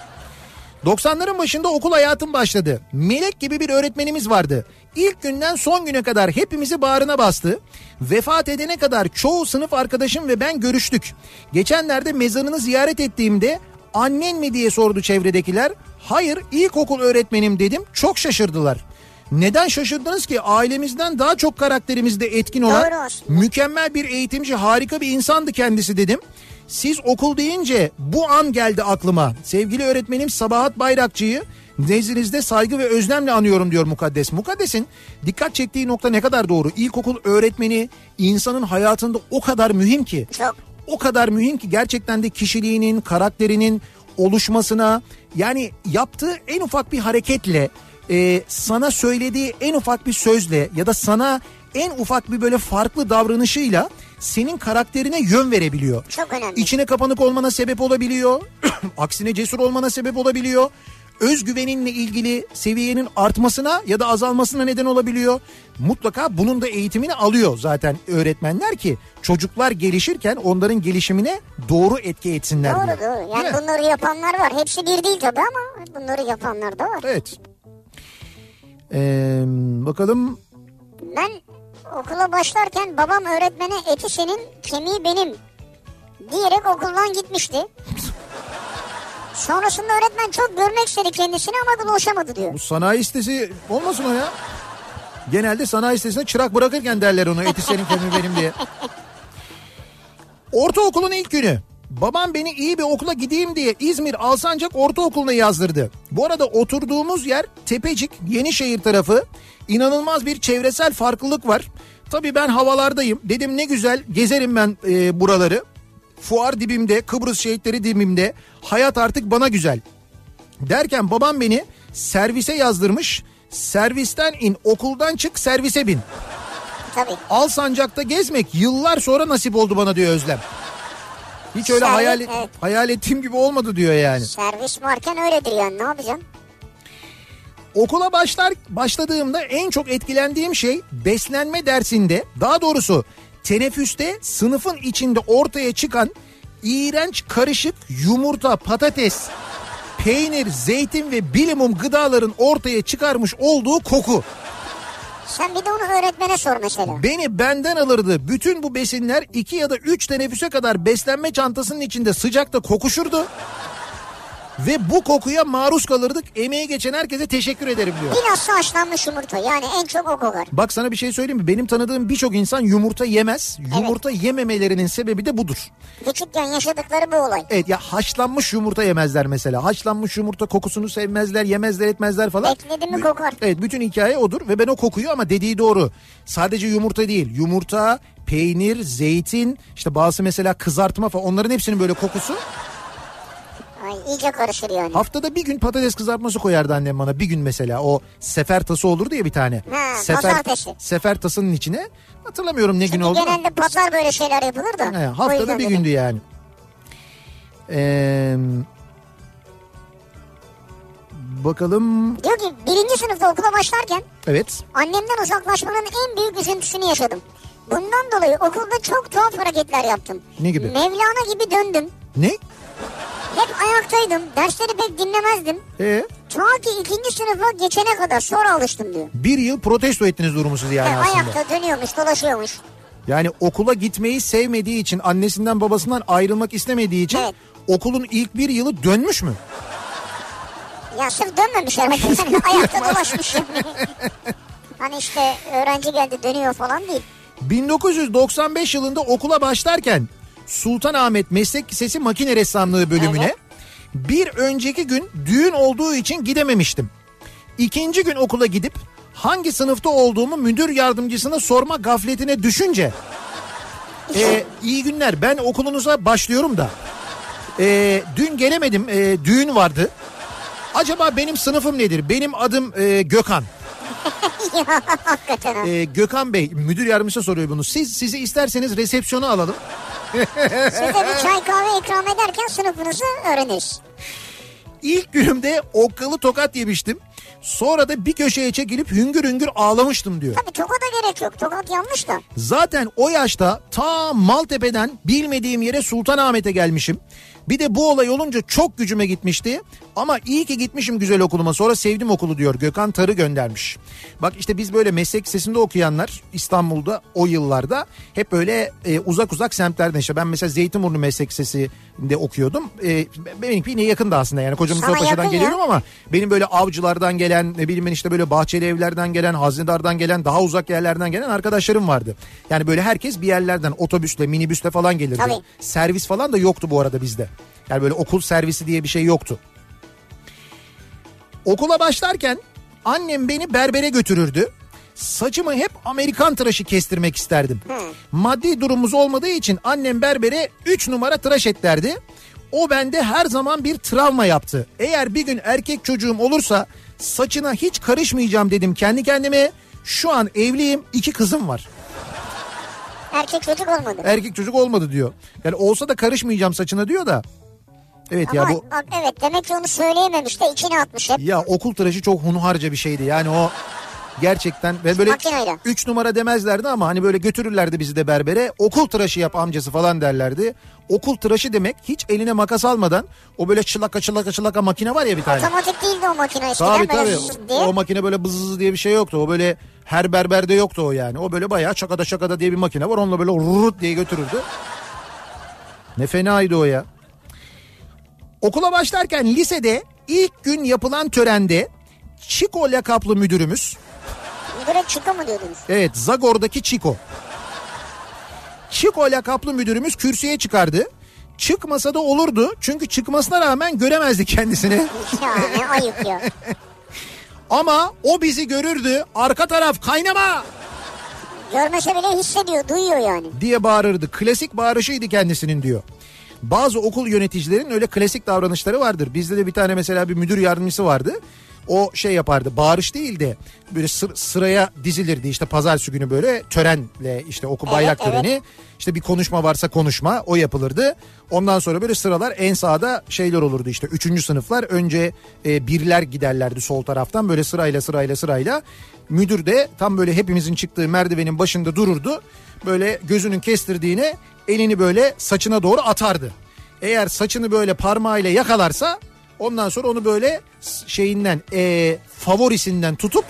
90'ların başında okul hayatım başladı. Melek gibi bir öğretmenimiz vardı. İlk günden son güne kadar hepimizi bağrına bastı. Vefat edene kadar çoğu sınıf arkadaşım ve ben görüştük. Geçenlerde mezarını ziyaret ettiğimde annen mi diye sordu çevredekiler. Hayır ilkokul öğretmenim dedim çok şaşırdılar. Neden şaşırdınız ki ailemizden daha çok karakterimizde etkin olan Doğru mükemmel bir eğitimci harika bir insandı kendisi dedim. Siz okul deyince bu an geldi aklıma. Sevgili öğretmenim Sabahat Bayrakçı'yı nezdinizde saygı ve özlemle anıyorum diyor Mukaddes. Mukaddes'in dikkat çektiği nokta ne kadar doğru. İlkokul öğretmeni insanın hayatında o kadar mühim ki. Çok. O kadar mühim ki gerçekten de kişiliğinin, karakterinin oluşmasına yani yaptığı en ufak bir hareketle e, sana söylediği en ufak bir sözle ya da sana en ufak bir böyle farklı davranışıyla senin karakterine yön verebiliyor. Çok önemli. İçine kapanık olmana sebep olabiliyor. Aksine cesur olmana sebep olabiliyor. Özgüveninle ilgili seviyenin artmasına ya da azalmasına neden olabiliyor. Mutlaka bunun da eğitimini alıyor zaten öğretmenler ki çocuklar gelişirken onların gelişimine doğru etki etsinler diye. Doğru doğru. Değil Yani mi? bunları yapanlar var. Hepsi bir değil tabii ama bunları yapanlar da var. Evet. Ee, bakalım Ben okula başlarken babam öğretmene eti senin kemiği benim diyerek okuldan gitmişti. Sonrasında öğretmen çok görmek istedi kendisini ama ulaşamadı diyor. bu sanayi sitesi olmasın o ya. Genelde sanayi sitesine çırak bırakırken derler onu eti senin kemiği benim diye. Ortaokulun ilk günü. Babam beni iyi bir okula gideyim diye İzmir Alsancak Ortaokulu'na yazdırdı. Bu arada oturduğumuz yer Tepecik, Yenişehir tarafı. İnanılmaz bir çevresel farklılık var. Tabii ben havalardayım. Dedim ne güzel gezerim ben e, buraları. Fuar dibimde, Kıbrıs şehitleri dibimde. Hayat artık bana güzel. Derken babam beni servise yazdırmış. Servisten in, okuldan çık, servise bin. Tabii. Alsancak'ta gezmek yıllar sonra nasip oldu bana diyor Özlem. Hiç öyle Servis, hayal, evet. hayal ettiğim gibi olmadı diyor yani. Servis varken öyledir yani ne yapacaksın? Okula başlar başladığımda en çok etkilendiğim şey beslenme dersinde daha doğrusu teneffüste sınıfın içinde ortaya çıkan iğrenç karışık yumurta, patates, peynir, zeytin ve bilimum gıdaların ortaya çıkarmış olduğu koku. Sen bir de onu öğretmene sor mesela. Beni benden alırdı. Bütün bu besinler iki ya da üç teneffüse kadar beslenme çantasının içinde sıcakta kokuşurdu. Ve bu kokuya maruz kalırdık. Emeği geçen herkese teşekkür ederim diyor. Bilhassa haşlanmış yumurta yani en çok o kokar. Bak sana bir şey söyleyeyim mi? Benim tanıdığım birçok insan yumurta yemez. Yumurta yememelerinin sebebi de budur. Küçükken yaşadıkları bu olay. Evet ya haşlanmış yumurta yemezler mesela. Haşlanmış yumurta kokusunu sevmezler, yemezler, etmezler falan. Bekledi mi kokar. Evet bütün hikaye odur ve ben o kokuyu ama dediği doğru. Sadece yumurta değil. Yumurta, peynir, zeytin, işte bazı mesela kızartma falan onların hepsinin böyle kokusu Ay iyice karışır yani. Haftada bir gün patates kızartması koyardı annem bana. Bir gün mesela o sefer tası olurdu ya bir tane. Ha, sefer, pazartesi. sefer tasının içine. Hatırlamıyorum ne gün Çünkü oldu. ama. genelde pazar böyle şeyler yapılır da. He, haftada bir dedim. gündü yani. Ee, bakalım. Diyor ki birinci sınıfta okula başlarken Evet. annemden uzaklaşmanın en büyük üzüntüsünü yaşadım. Bundan dolayı okulda çok tuhaf hareketler yaptım. Ne gibi? Mevlana gibi döndüm. Ne? Hep ayaktaydım. Dersleri pek dinlemezdim. Ee, Ta ki ikinci sınıfa geçene kadar sonra alıştım diyor. bir yıl protesto ettiniz durumu siz yani aslında. ayakta dönüyormuş dolaşıyormuş. Yani okula gitmeyi sevmediği için annesinden babasından ayrılmak istemediği için Evet. okulun ilk bir yılı dönmüş mü? Ya sırf dönmemiş herhalde. Yani ayakta dolaşmış hani işte öğrenci geldi dönüyor falan değil. 1995 yılında okula başlarken Sultanahmet Meslek Lisesi Makine Ressamlığı bölümüne Evet. bir önceki gün düğün olduğu için gidememiştim. İkinci gün okula gidip hangi sınıfta olduğumu müdür yardımcısına sorma gafletine düşünce e, iyi günler ben okulunuza başlıyorum da e, dün gelemedim e, düğün vardı. Acaba benim sınıfım nedir? Benim adım e, Gökhan. ya hakikaten ha. E, Gökhan Bey müdür yardımcısı soruyor bunu. Siz sizi isterseniz resepsiyona alalım. Size bir çay kahve ikram ederken sınıfınızı öğreniriz. İlk günümde okkalı tokat yemiştim. Sonra da bir köşeye çekilip hüngür hüngür ağlamıştım diyor. Tabii tokada gerek yok. Tokat yanlış da. Zaten o yaşta ta Maltepe'den bilmediğim yere Sultanahmet'e gelmişim. Bir de bu olay olunca çok gücüme gitmişti. Ama iyi ki gitmişim güzel okuluma. Sonra sevdim okulu diyor. Gökhan Tarı göndermiş. Bak işte biz böyle meslek lisesinde okuyanlar İstanbul'da o yıllarda hep böyle e, uzak uzak semtlerden işte ben mesela Zeytinburnu Meslek Lisesi'nde okuyordum. E, benimki yine yakın da aslında yani kocam Sana Mustafa'dan yakın ya. geliyorum ama benim böyle avcılardan gelen ne bileyim ben işte böyle bahçeli evlerden gelen haznedardan gelen daha uzak yerlerden gelen arkadaşlarım vardı. Yani böyle herkes bir yerlerden otobüsle minibüsle falan gelirdi. Tabii. Servis falan da yoktu bu arada bizde. Yani böyle okul servisi diye bir şey yoktu. Okula başlarken annem beni berbere götürürdü. Saçımı hep Amerikan tıraşı kestirmek isterdim. Maddi durumumuz olmadığı için annem berbere 3 numara tıraş et derdi. O bende her zaman bir travma yaptı. Eğer bir gün erkek çocuğum olursa saçına hiç karışmayacağım dedim kendi kendime. Şu an evliyim iki kızım var. Erkek çocuk olmadı. Erkek çocuk olmadı diyor. Yani olsa da karışmayacağım saçına diyor da. Evet Ama ya bu bak evet demek ki onu söyleyememiş de içine atmış hep. ya okul tıraşı çok hunharca bir şeydi. Yani o gerçekten ve böyle Makineyle. 3 numara demezlerdi ama hani böyle götürürlerdi bizi de berbere. Okul tıraşı yap amcası falan derlerdi. Okul tıraşı demek hiç eline makas almadan o böyle çılaka çılaka çılaka makine var ya bir tane. Otomatik değildi o makine eskiden Tabii böyle tabii. diye. O makine böyle bızız diye bir şey yoktu. O böyle her berberde yoktu o yani. O böyle bayağı çakada çakada diye bir makine var. Onunla böyle rut diye götürürdü. Ne fenaydı o ya. Okula başlarken lisede ilk gün yapılan törende Çiko lakaplı müdürümüz Müdüre çıkı mı diyordunuz? Evet Zagor'daki Çiko. Çiko lakaplı müdürümüz kürsüye çıkardı. Çıkmasa da olurdu çünkü çıkmasına rağmen göremezdi kendisini. Ya ne ayıp ya. Ama o bizi görürdü arka taraf kaynama Görmese bile hissediyor, duyuyor yani. diye bağırırdı. Klasik bağırışıydı kendisinin diyor. Bazı okul yöneticilerin öyle klasik davranışları vardır. Bizde de bir tane mesela bir müdür yardımcısı vardı. O şey yapardı bağırış değil de böyle sır- sıraya dizilirdi işte pazartesi günü böyle törenle işte okul bayrak Evet, evet. töreni işte bir konuşma varsa konuşma o yapılırdı. Ondan sonra böyle sıralar en sağda şeyler olurdu işte üçüncü sınıflar önce e, birler giderlerdi sol taraftan böyle sırayla sırayla sırayla. Müdür de tam böyle hepimizin çıktığı merdivenin başında dururdu. Böyle gözünün kestirdiğine elini böyle saçına doğru atardı. Eğer saçını böyle parmağıyla yakalarsa ondan sonra onu böyle şeyinden e, favorisinden tutup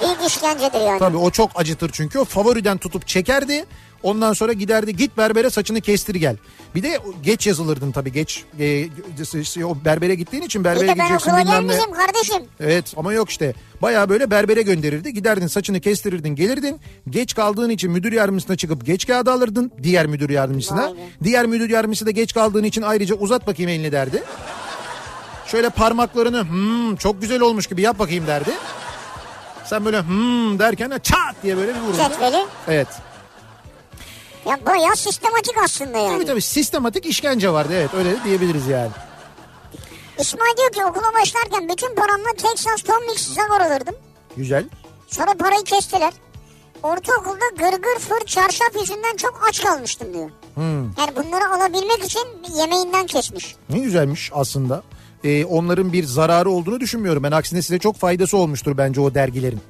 Büyük işkencedir yani. Tabii o çok acıtır çünkü o favoriden tutup çekerdi. Ondan sonra giderdi git berbere saçını kestir gel. Bir de geç yazılırdın tabii geç. E, o berbere gittiğin için berbere ben gideceksin okula bilmem ne. kardeşim. Evet ama yok işte. Baya böyle berbere gönderirdi. Giderdin saçını kestirirdin gelirdin. Geç kaldığın için müdür yardımcısına çıkıp geç kağıdı alırdın. Diğer müdür yardımcısına. Vay be. Diğer müdür yardımcısı da geç kaldığın için ayrıca uzat bakayım elini derdi. Şöyle parmaklarını hmm, çok güzel olmuş gibi yap bakayım derdi. Sen böyle hmm derken de çat diye böyle bir vururdu. Cetveli. Evet. Ya bayağı sistematik aslında yani. Tabii tabii sistematik işkence vardı evet öyle diyebiliriz yani. İsmail diyor ki okula başlarken bütün paramla Texas Tom Mix Zagor alırdım. Güzel. Sonra parayı kestiler. Ortaokulda gırgır fır çarşaf yüzünden çok aç kalmıştım diyor. Yani bunları alabilmek için yemeğinden kesmiş. Ne güzelmiş aslında. Ee, onların bir zararı olduğunu düşünmüyorum. Ben aksine size çok faydası olmuştur bence o dergilerin.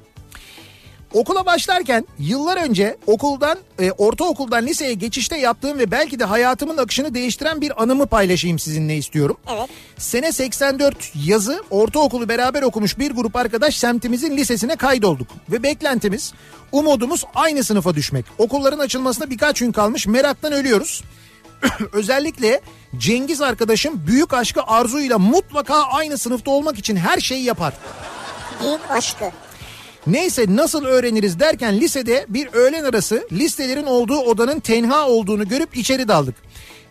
Okula başlarken yıllar önce okuldan, e, ortaokuldan liseye geçişte yaptığım ve belki de hayatımın akışını değiştiren bir anımı paylaşayım sizinle istiyorum. Evet. Sene 84 yazı ortaokulu beraber okumuş bir grup arkadaş semtimizin lisesine kaydolduk. Ve beklentimiz, umudumuz aynı sınıfa düşmek. Okulların açılmasına birkaç gün kalmış meraktan ölüyoruz. Özellikle Cengiz arkadaşım büyük aşkı arzuyla mutlaka aynı sınıfta olmak için her şeyi yapar. Büyük aşkı. Neyse nasıl öğreniriz derken lisede bir öğlen arası listelerin olduğu odanın tenha olduğunu görüp içeri daldık.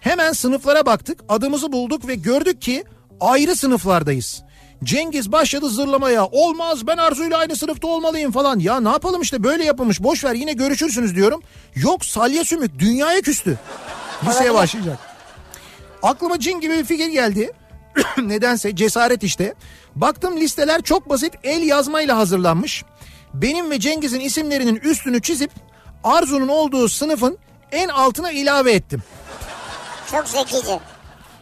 Hemen sınıflara baktık adımızı bulduk ve gördük ki ayrı sınıflardayız. Cengiz başladı zırlamaya olmaz ben Arzu'yla aynı sınıfta olmalıyım falan. Ya ne yapalım işte böyle yapılmış boş ver yine görüşürsünüz diyorum. Yok salya sümük dünyaya küstü. Liseye başlayacak. Aklıma cin gibi bir fikir geldi. Nedense cesaret işte. Baktım listeler çok basit el yazmayla hazırlanmış. Benim ve Cengiz'in isimlerinin üstünü çizip Arzu'nun olduğu sınıfın en altına ilave ettim. Çok zekice.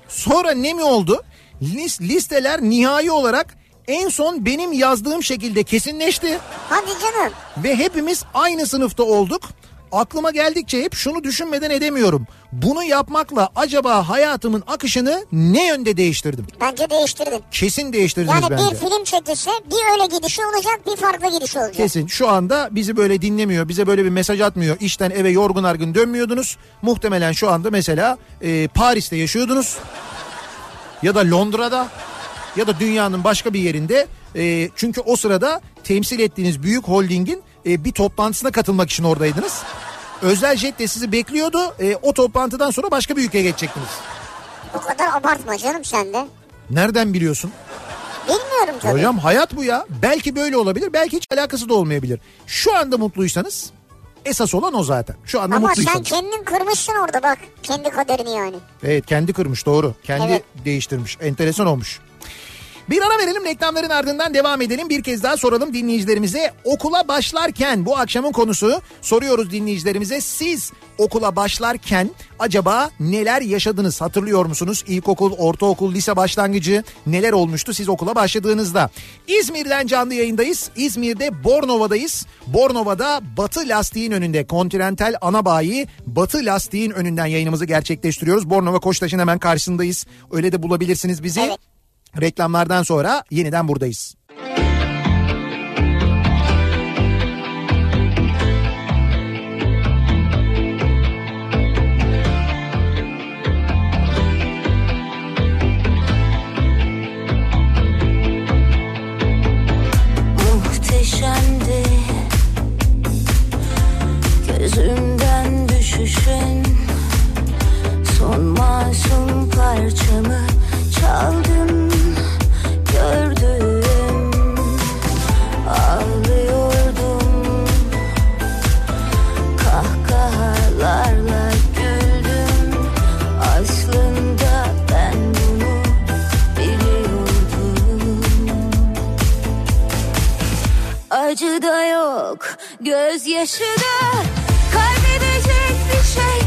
Sonra ne mi oldu? Lis- listeler nihai olarak en son benim yazdığım şekilde kesinleşti Hadi canım. ve hepimiz aynı sınıfta olduk. Aklıma geldikçe hep şunu düşünmeden edemiyorum. Bunu yapmakla acaba hayatımın akışını ne yönde değiştirdim? Bence değiştirdin. Kesin değiştirdiniz Yani bence. bir film çekilse bir öyle gidişi olacak bir farklı gidişi olacak. Kesin şu anda bizi böyle dinlemiyor, bize böyle bir mesaj atmıyor. İşten eve yorgun argın dönmüyordunuz. Muhtemelen şu anda mesela e, Paris'te yaşıyordunuz. Ya da Londra'da ya da dünyanın başka bir yerinde. E, çünkü o sırada temsil ettiğiniz büyük holdingin e, bir toplantısına katılmak için oradaydınız. Özel jet de sizi bekliyordu. E, o toplantıdan sonra başka bir ülkeye geçecektiniz. Bu kadar abartma canım sen de. Nereden biliyorsun? Bilmiyorum tabii. Hocam hayat bu ya. Belki böyle olabilir, belki hiç alakası da olmayabilir. Şu anda mutluysanız esas olan o zaten. Şu anda Ama sen mutluysanız. kendin kırmışsın orada bak. Kendi kaderini yani. Evet kendi kırmış doğru. Kendi Evet. değiştirmiş. Enteresan olmuş. Bir ara verelim reklamların ardından devam edelim. Bir kez daha soralım dinleyicilerimize. Okula başlarken bu akşamın konusu soruyoruz dinleyicilerimize. Siz okula başlarken acaba neler yaşadınız? Hatırlıyor musunuz? İlkokul, ortaokul, lise başlangıcı neler olmuştu siz okula başladığınızda? İzmir'den canlı yayındayız. İzmir'de Bornova'dayız. Bornova'da Batı Lastiğin önünde Continental ana bayi Batı Lastiğin önünden yayınımızı gerçekleştiriyoruz. Bornova Koçtaş'ın hemen karşısındayız. Öyle de bulabilirsiniz bizi. Evet. Reklamlardan sonra yeniden buradayız. muhteşemdi. Gözümden düşüşün. Son masum parçamı çaldım Acı da yok, gözyaşı da. Kaybedecek bir şey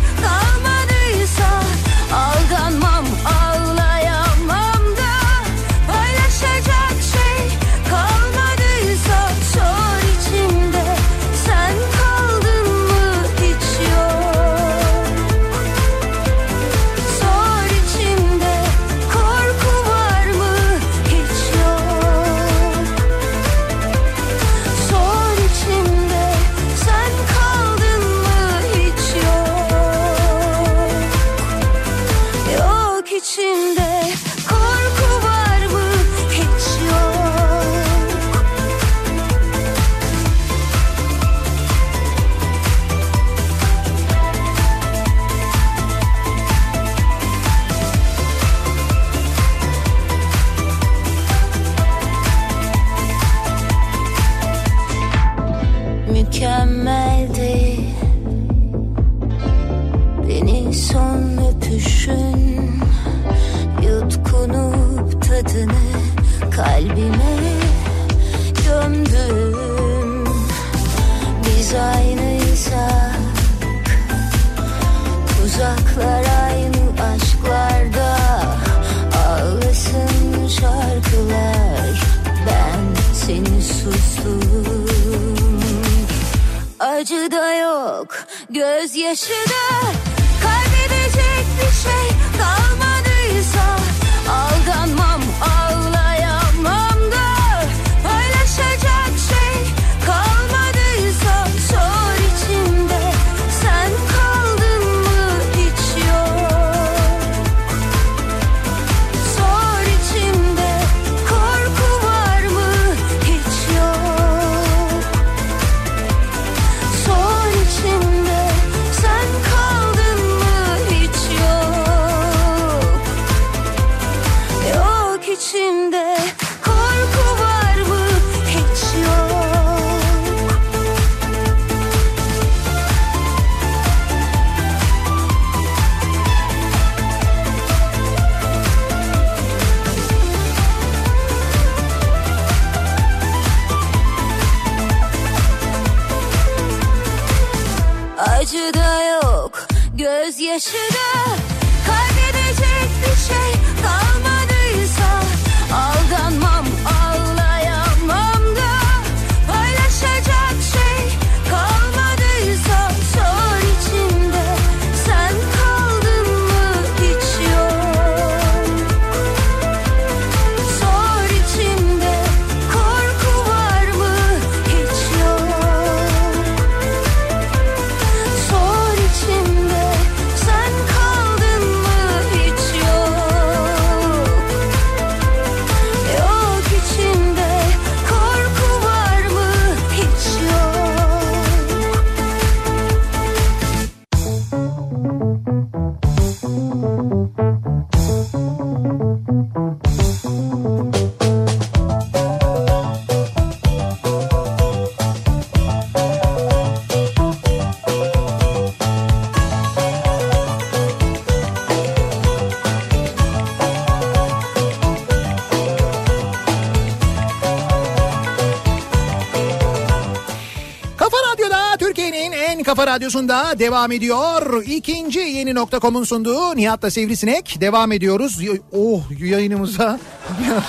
kafa radyosunda devam ediyor. İkinci yeni nokta.com'un sunduğu Nihat'la Sivrisinek devam ediyoruz. Oh yayınımıza bir, an-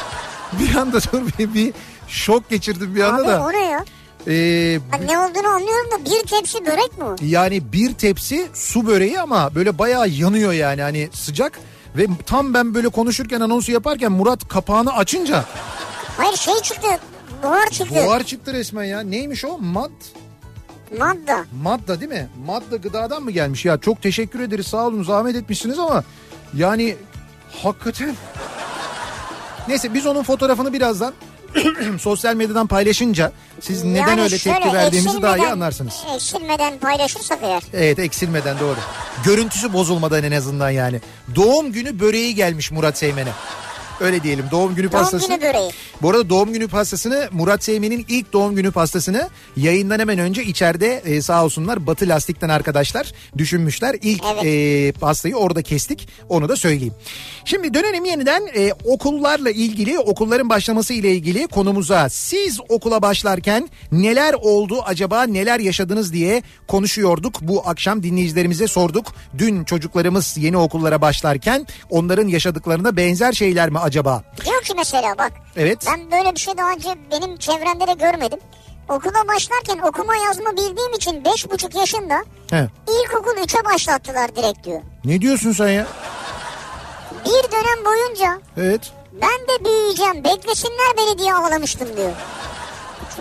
bir anda dur bir, bir şok geçirdim bir anda Abi da. o ne ya? Ee, Ben ne olduğunu anlıyorum da bir tepsi börek mi yani bir tepsi su böreği ama böyle bayağı yanıyor yani hani sıcak. Ve tam ben böyle konuşurken anonsu yaparken Murat kapağını açınca Hayır şey çıktı. Buhar çıktı. buhar çıktı resmen ya. Neymiş o? Mad Madda. Madda değil mi? Madda gıdadan mı gelmiş? Ya çok teşekkür ederiz sağ olun zahmet etmişsiniz ama yani hakikaten... Neyse biz onun fotoğrafını birazdan sosyal medyadan paylaşınca siz neden Yani öyle tepki verdiğimizi daha iyi anlarsınız. Eksilmeden paylaşırsak eğer. Evet eksilmeden doğru. Görüntüsü bozulmadan en azından yani. Doğum günü böreği gelmiş Murat Seymen'e. Öyle diyelim doğum günü Doğum pastası. günü böreği. Bu arada doğum günü pastasını Murat Seymen'in ilk doğum günü pastasını yayından hemen önce içeride e, sağ olsunlar Batı Lastik'ten arkadaşlar düşünmüşler. İlk Evet. e, pastayı orada kestik onu da söyleyeyim. Şimdi dönelim yeniden e, okullarla ilgili okulların başlaması ile ilgili konumuza. Siz okula başlarken neler oldu acaba neler yaşadınız diye konuşuyorduk. Bu akşam dinleyicilerimize sorduk. Dün çocuklarımız yeni okullara başlarken onların yaşadıklarına benzer şeyler mi acaba? Diyor ki mesela bak. Evet. Ben böyle bir şey daha önce benim çevremde de görmedim. Okula başlarken okuma yazma bildiğim için beş buçuk yaşında He. ilkokul 3'e başlattılar direkt diyor. Ne diyorsun sen ya? Bir dönem boyunca Evet. ben de büyüyeceğim beklesinler beni diye ağlamıştım diyor.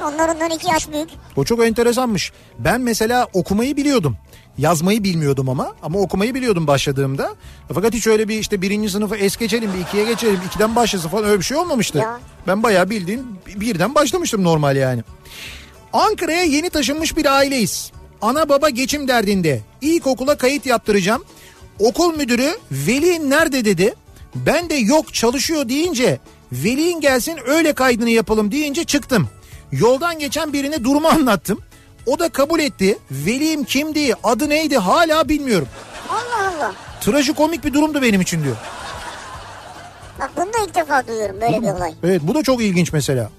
Onlarından iki yaş büyük. O çok enteresanmış. Ben mesela okumayı biliyordum. Yazmayı bilmiyordum ama ama okumayı biliyordum başladığımda. Fakat hiç öyle bir işte birinci sınıfı es geçelim bir ikiye geçelim ikiden başlasın falan öyle bir şey olmamıştı. Ya. Ben bayağı bildiğin birden başlamıştım normal yani. Ankara'ya yeni taşınmış bir aileyiz. Ana baba geçim derdinde. İlkokula kayıt yaptıracağım. Okul müdürü veli nerede dedi. Ben de yok çalışıyor deyince velin gelsin öyle kaydını yapalım deyince çıktım. Yoldan geçen birine durumu anlattım. O da kabul etti. Velim kimdi, adı neydi hala bilmiyorum. Allah Allah. Trajikomik bir durumdu benim için diyor. Bak bunu da ilk defa duyuyorum böyle bir olay. Evet bu da çok ilginç mesela.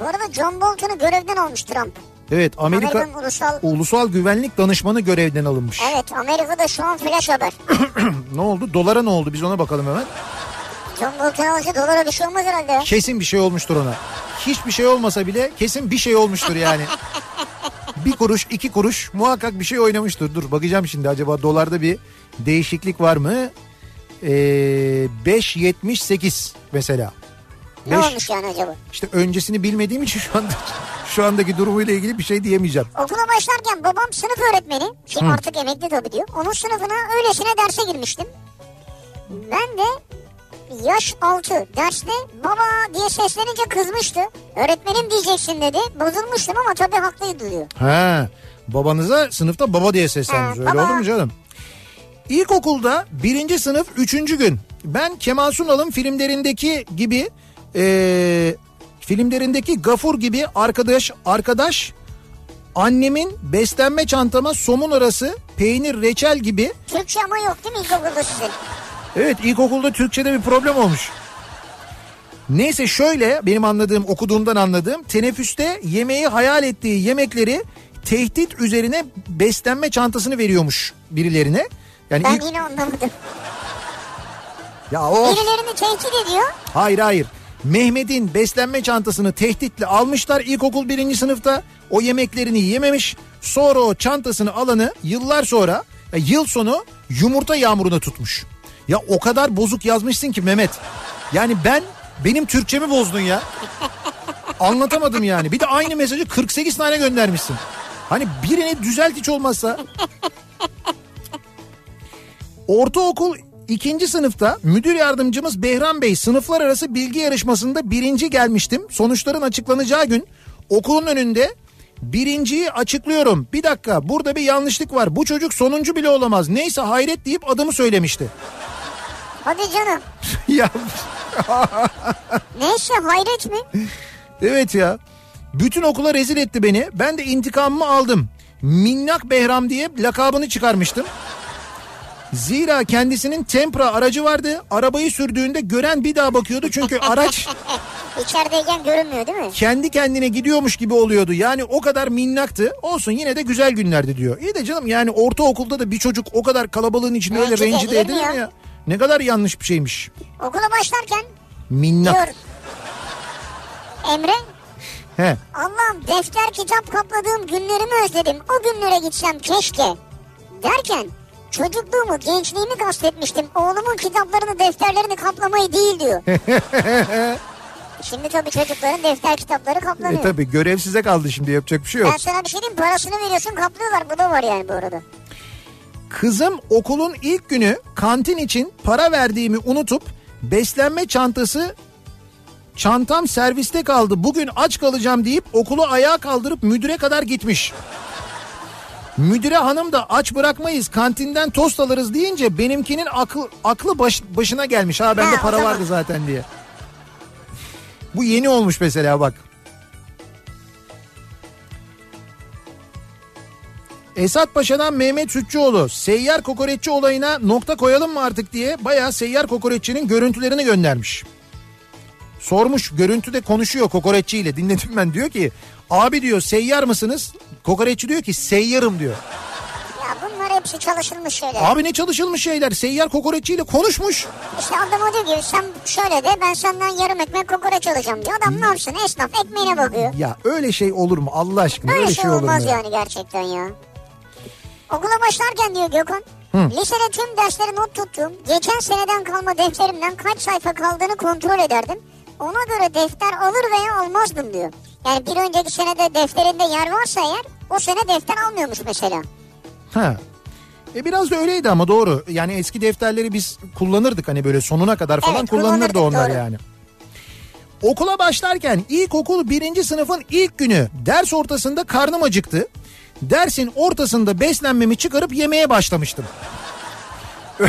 Bu arada John Bolton'u görevden almış Trump. Evet Amerika Amerikan ulusal... Ulusal Güvenlik Danışmanı görevden alınmış. Evet Amerika'da şu an flash haber. Ne oldu? Dolara ne oldu? Biz ona bakalım hemen. Bolton alınca dolara bir şey olmaz herhalde ya. Kesin bir şey olmuştur ona. Hiçbir şey olmasa bile kesin bir şey olmuştur yani. bir kuruş, iki kuruş muhakkak bir şey oynamıştır. Dur bakacağım şimdi acaba dolarda bir değişiklik var mı? Ee, 5.78 mesela. Ne Beş- olmuş yani acaba? İşte öncesini bilmediğim için şu anda şu andaki durumuyla ilgili bir şey diyemeyeceğim. Okula başlarken babam sınıf öğretmeni. Ki artık emekli tabii diyor. Onun sınıfına öylesine derse girmiştim. Ben de yaş 6 derste baba diye seslenince kızmıştı. Öğretmenim diyeceksin dedi. Bozulmuştum ama tabii haklıydı diyor. Ha, babanıza sınıfta baba diye seslendiniz. Öyle baba. olur mu canım? İlkokulda birinci sınıf üçüncü gün ben Kemal Sunal'ın filmlerindeki gibi eee, filmlerindeki gafur gibi arkadaş arkadaş annemin beslenme çantama somun arası peynir reçel gibi Türkçe ama yok değil mi ilkokulda sizin? Evet ilkokulda Türkçe'de bir problem olmuş. Neyse şöyle benim anladığım okuduğumdan anladığım teneffüste yemeği hayal ettiği yemekleri tehdit üzerine beslenme çantasını veriyormuş birilerine. Yani Ben ilk, yine anlamadım. ya o Birilerini tehdit ediyor. hayır hayır. Mehmet'in beslenme çantasını tehditle almışlar ilkokul birinci sınıfta. O yemeklerini yememiş. Sonra o çantasını alanı yıllar sonra yıl sonu yumurta yağmuruna tutmuş. Ya o kadar bozuk yazmışsın ki Mehmet. Yani ben benim Türkçemi bozdun ya. Anlatamadım yani. Bir de aynı mesajı 48 tane göndermişsin. Hani birini düzelt hiç olmazsa. Ortaokul ikinci sınıfta müdür yardımcımız Behram Bey sınıflar arası bilgi yarışmasında birinci gelmiştim. Sonuçların açıklanacağı gün okulun önünde birinciyi açıklıyorum. Bir dakika burada bir yanlışlık var. Bu çocuk sonuncu bile olamaz. Neyse hayret deyip adımı söylemişti. Hadi canım. ya Neyse hayret mi? evet ya. Bütün okula rezil etti beni. Ben de intikamımı aldım. Minnak Behram diye lakabını çıkarmıştım. Zira kendisinin Tempra aracı vardı. Arabayı sürdüğünde gören bir daha bakıyordu çünkü araç İçerideyken görünmüyor değil mi? kendi kendine gidiyormuş gibi oluyordu. Yani o kadar minnaktı. Olsun yine de güzel günlerdi diyor. İyi de canım yani ortaokulda da bir çocuk o kadar kalabalığın içinde öyle Rencide edilir mi ya? Ne kadar yanlış bir şeymiş. Okula başlarken Minnak. diyor Emre He. Allah'ım defter kitap kapladığım günlerimi özledim. O günlere gitsem keşke. Derken çocukluğumu, gençliğimi kastetmiştim. Oğlumun kitaplarını, defterlerini kaplamayı değil diyor. Şimdi tabii çocukların defter kitapları kaplanıyor. E tabi görev size kaldı şimdi yapacak bir şey yok. Ben sana bir şey diyeyim parasını veriyorsun kaplıyorlar. Bu da var yani bu arada. Kızım okulun ilk günü kantin için para verdiğimi unutup beslenme çantası çantam serviste kaldı bugün aç kalacağım deyip okulu ayağa kaldırıp müdüre kadar gitmiş. Müdüre hanım da aç bırakmayız kantinden tost alırız deyince benimkinin aklı, aklı baş- başına gelmiş. Ha bende Ha, para vardı zaten diye. Bu yeni olmuş mesela bak. Esat Paşa'dan Mehmet Sütçüoğlu seyyar kokoreççi olayına nokta koyalım mı artık diye bayağı seyyar kokoreççinin görüntülerini göndermiş. Sormuş görüntüde konuşuyor kokoreççiyle dinledim ben diyor ki abi diyor seyyar mısınız? Kokoreççi diyor ki seyyarım diyor. Ya bunlar hepsi çalışılmış şeyler. Abi ne çalışılmış şeyler seyyar kokoreççiyle konuşmuş. İşte adam o diyor ki sen şöyle de ben senden yarım ekmek kokoreç alacağım diyor. Adam ne yapsın esnaf ekmeğine bakıyor. Ya öyle şey olur mu Allah aşkına Böyle öyle şey şey olur mu olmaz ya? yani gerçekten ya. Okula başlarken diyor Gökhan. Lisede tüm dersleri not tuttuğum, geçen seneden kalma defterimden kaç sayfa kaldığını kontrol ederdim. Ona göre defter alır veya almazdım diyor. Yani bir önceki senede defterinde yer varsa eğer o sene defter almıyormuş mesela. Ha. E biraz da öyleydi ama doğru. Yani eski defterleri biz kullanırdık hani böyle sonuna kadar falan Evet, kullanılırdı onlar doğru. yani. Okula başlarken ilkokul birinci sınıfın ilk günü ders ortasında karnım acıktı. Dersin ortasında beslenmemi çıkarıp yemeye başlamıştım.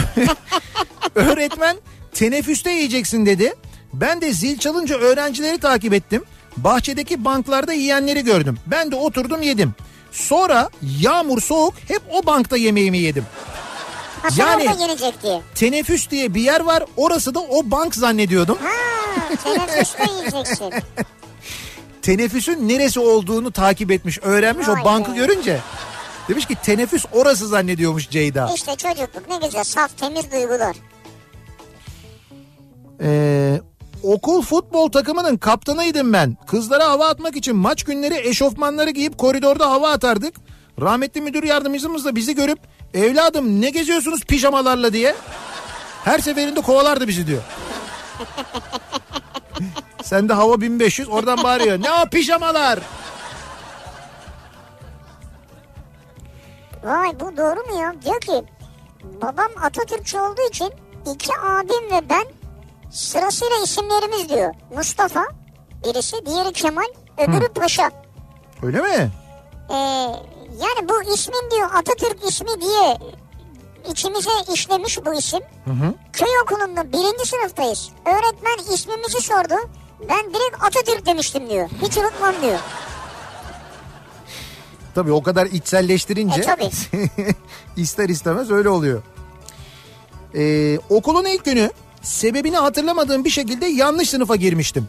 Öğretmen teneffüste yiyeceksin dedi. Ben de zil çalınca öğrencileri takip ettim. Bahçedeki banklarda yiyenleri gördüm. Ben de oturdum yedim. Sonra yağmur soğuk hep o bankta yemeğimi yedim. Ha sen Yani- yenecek diye. Teneffüs diye bir yer var. Orası da o bank zannediyordum. Ha teneffüste yiyeceksin. Teneffüsün neresi olduğunu takip etmiş, öğrenmiş Vay o bankı be. görünce. Demiş ki teneffüs orası zannediyormuş Ceyda. İşte çocukluk ne güzel saf temiz duygular. Ee, okul futbol takımının kaptanıydım ben. Kızlara hava atmak için maç günleri eşofmanları giyip koridorda hava atardık. Rahmetli müdür yardımcımız da bizi görüp evladım ne geziyorsunuz pijamalarla diye. Her seferinde kovalardı bizi diyor. Sen de hava 1500 oradan bağırıyor. Ne o pijamalar? Vay bu doğru mu ya? Diyor ki babam Atatürkçü olduğu için iki abim ve ben sırasıyla isimlerimiz diyor. Mustafa birisi diğeri Kemal öbürü Paşa. Öyle mi? Ee, yani bu ismin diyor Atatürk ismi diye içimize işlemiş bu isim. Köy okulunda birinci sınıftayız. Öğretmen ismimizi sordu. Ben direkt Atatürk demiştim diyor. Hiç unutmam diyor. Tabii o kadar içselleştirince E, tabii. ister istemez öyle oluyor. Ee, okulun ilk günü sebebini hatırlamadığım bir şekilde yanlış sınıfa girmiştim.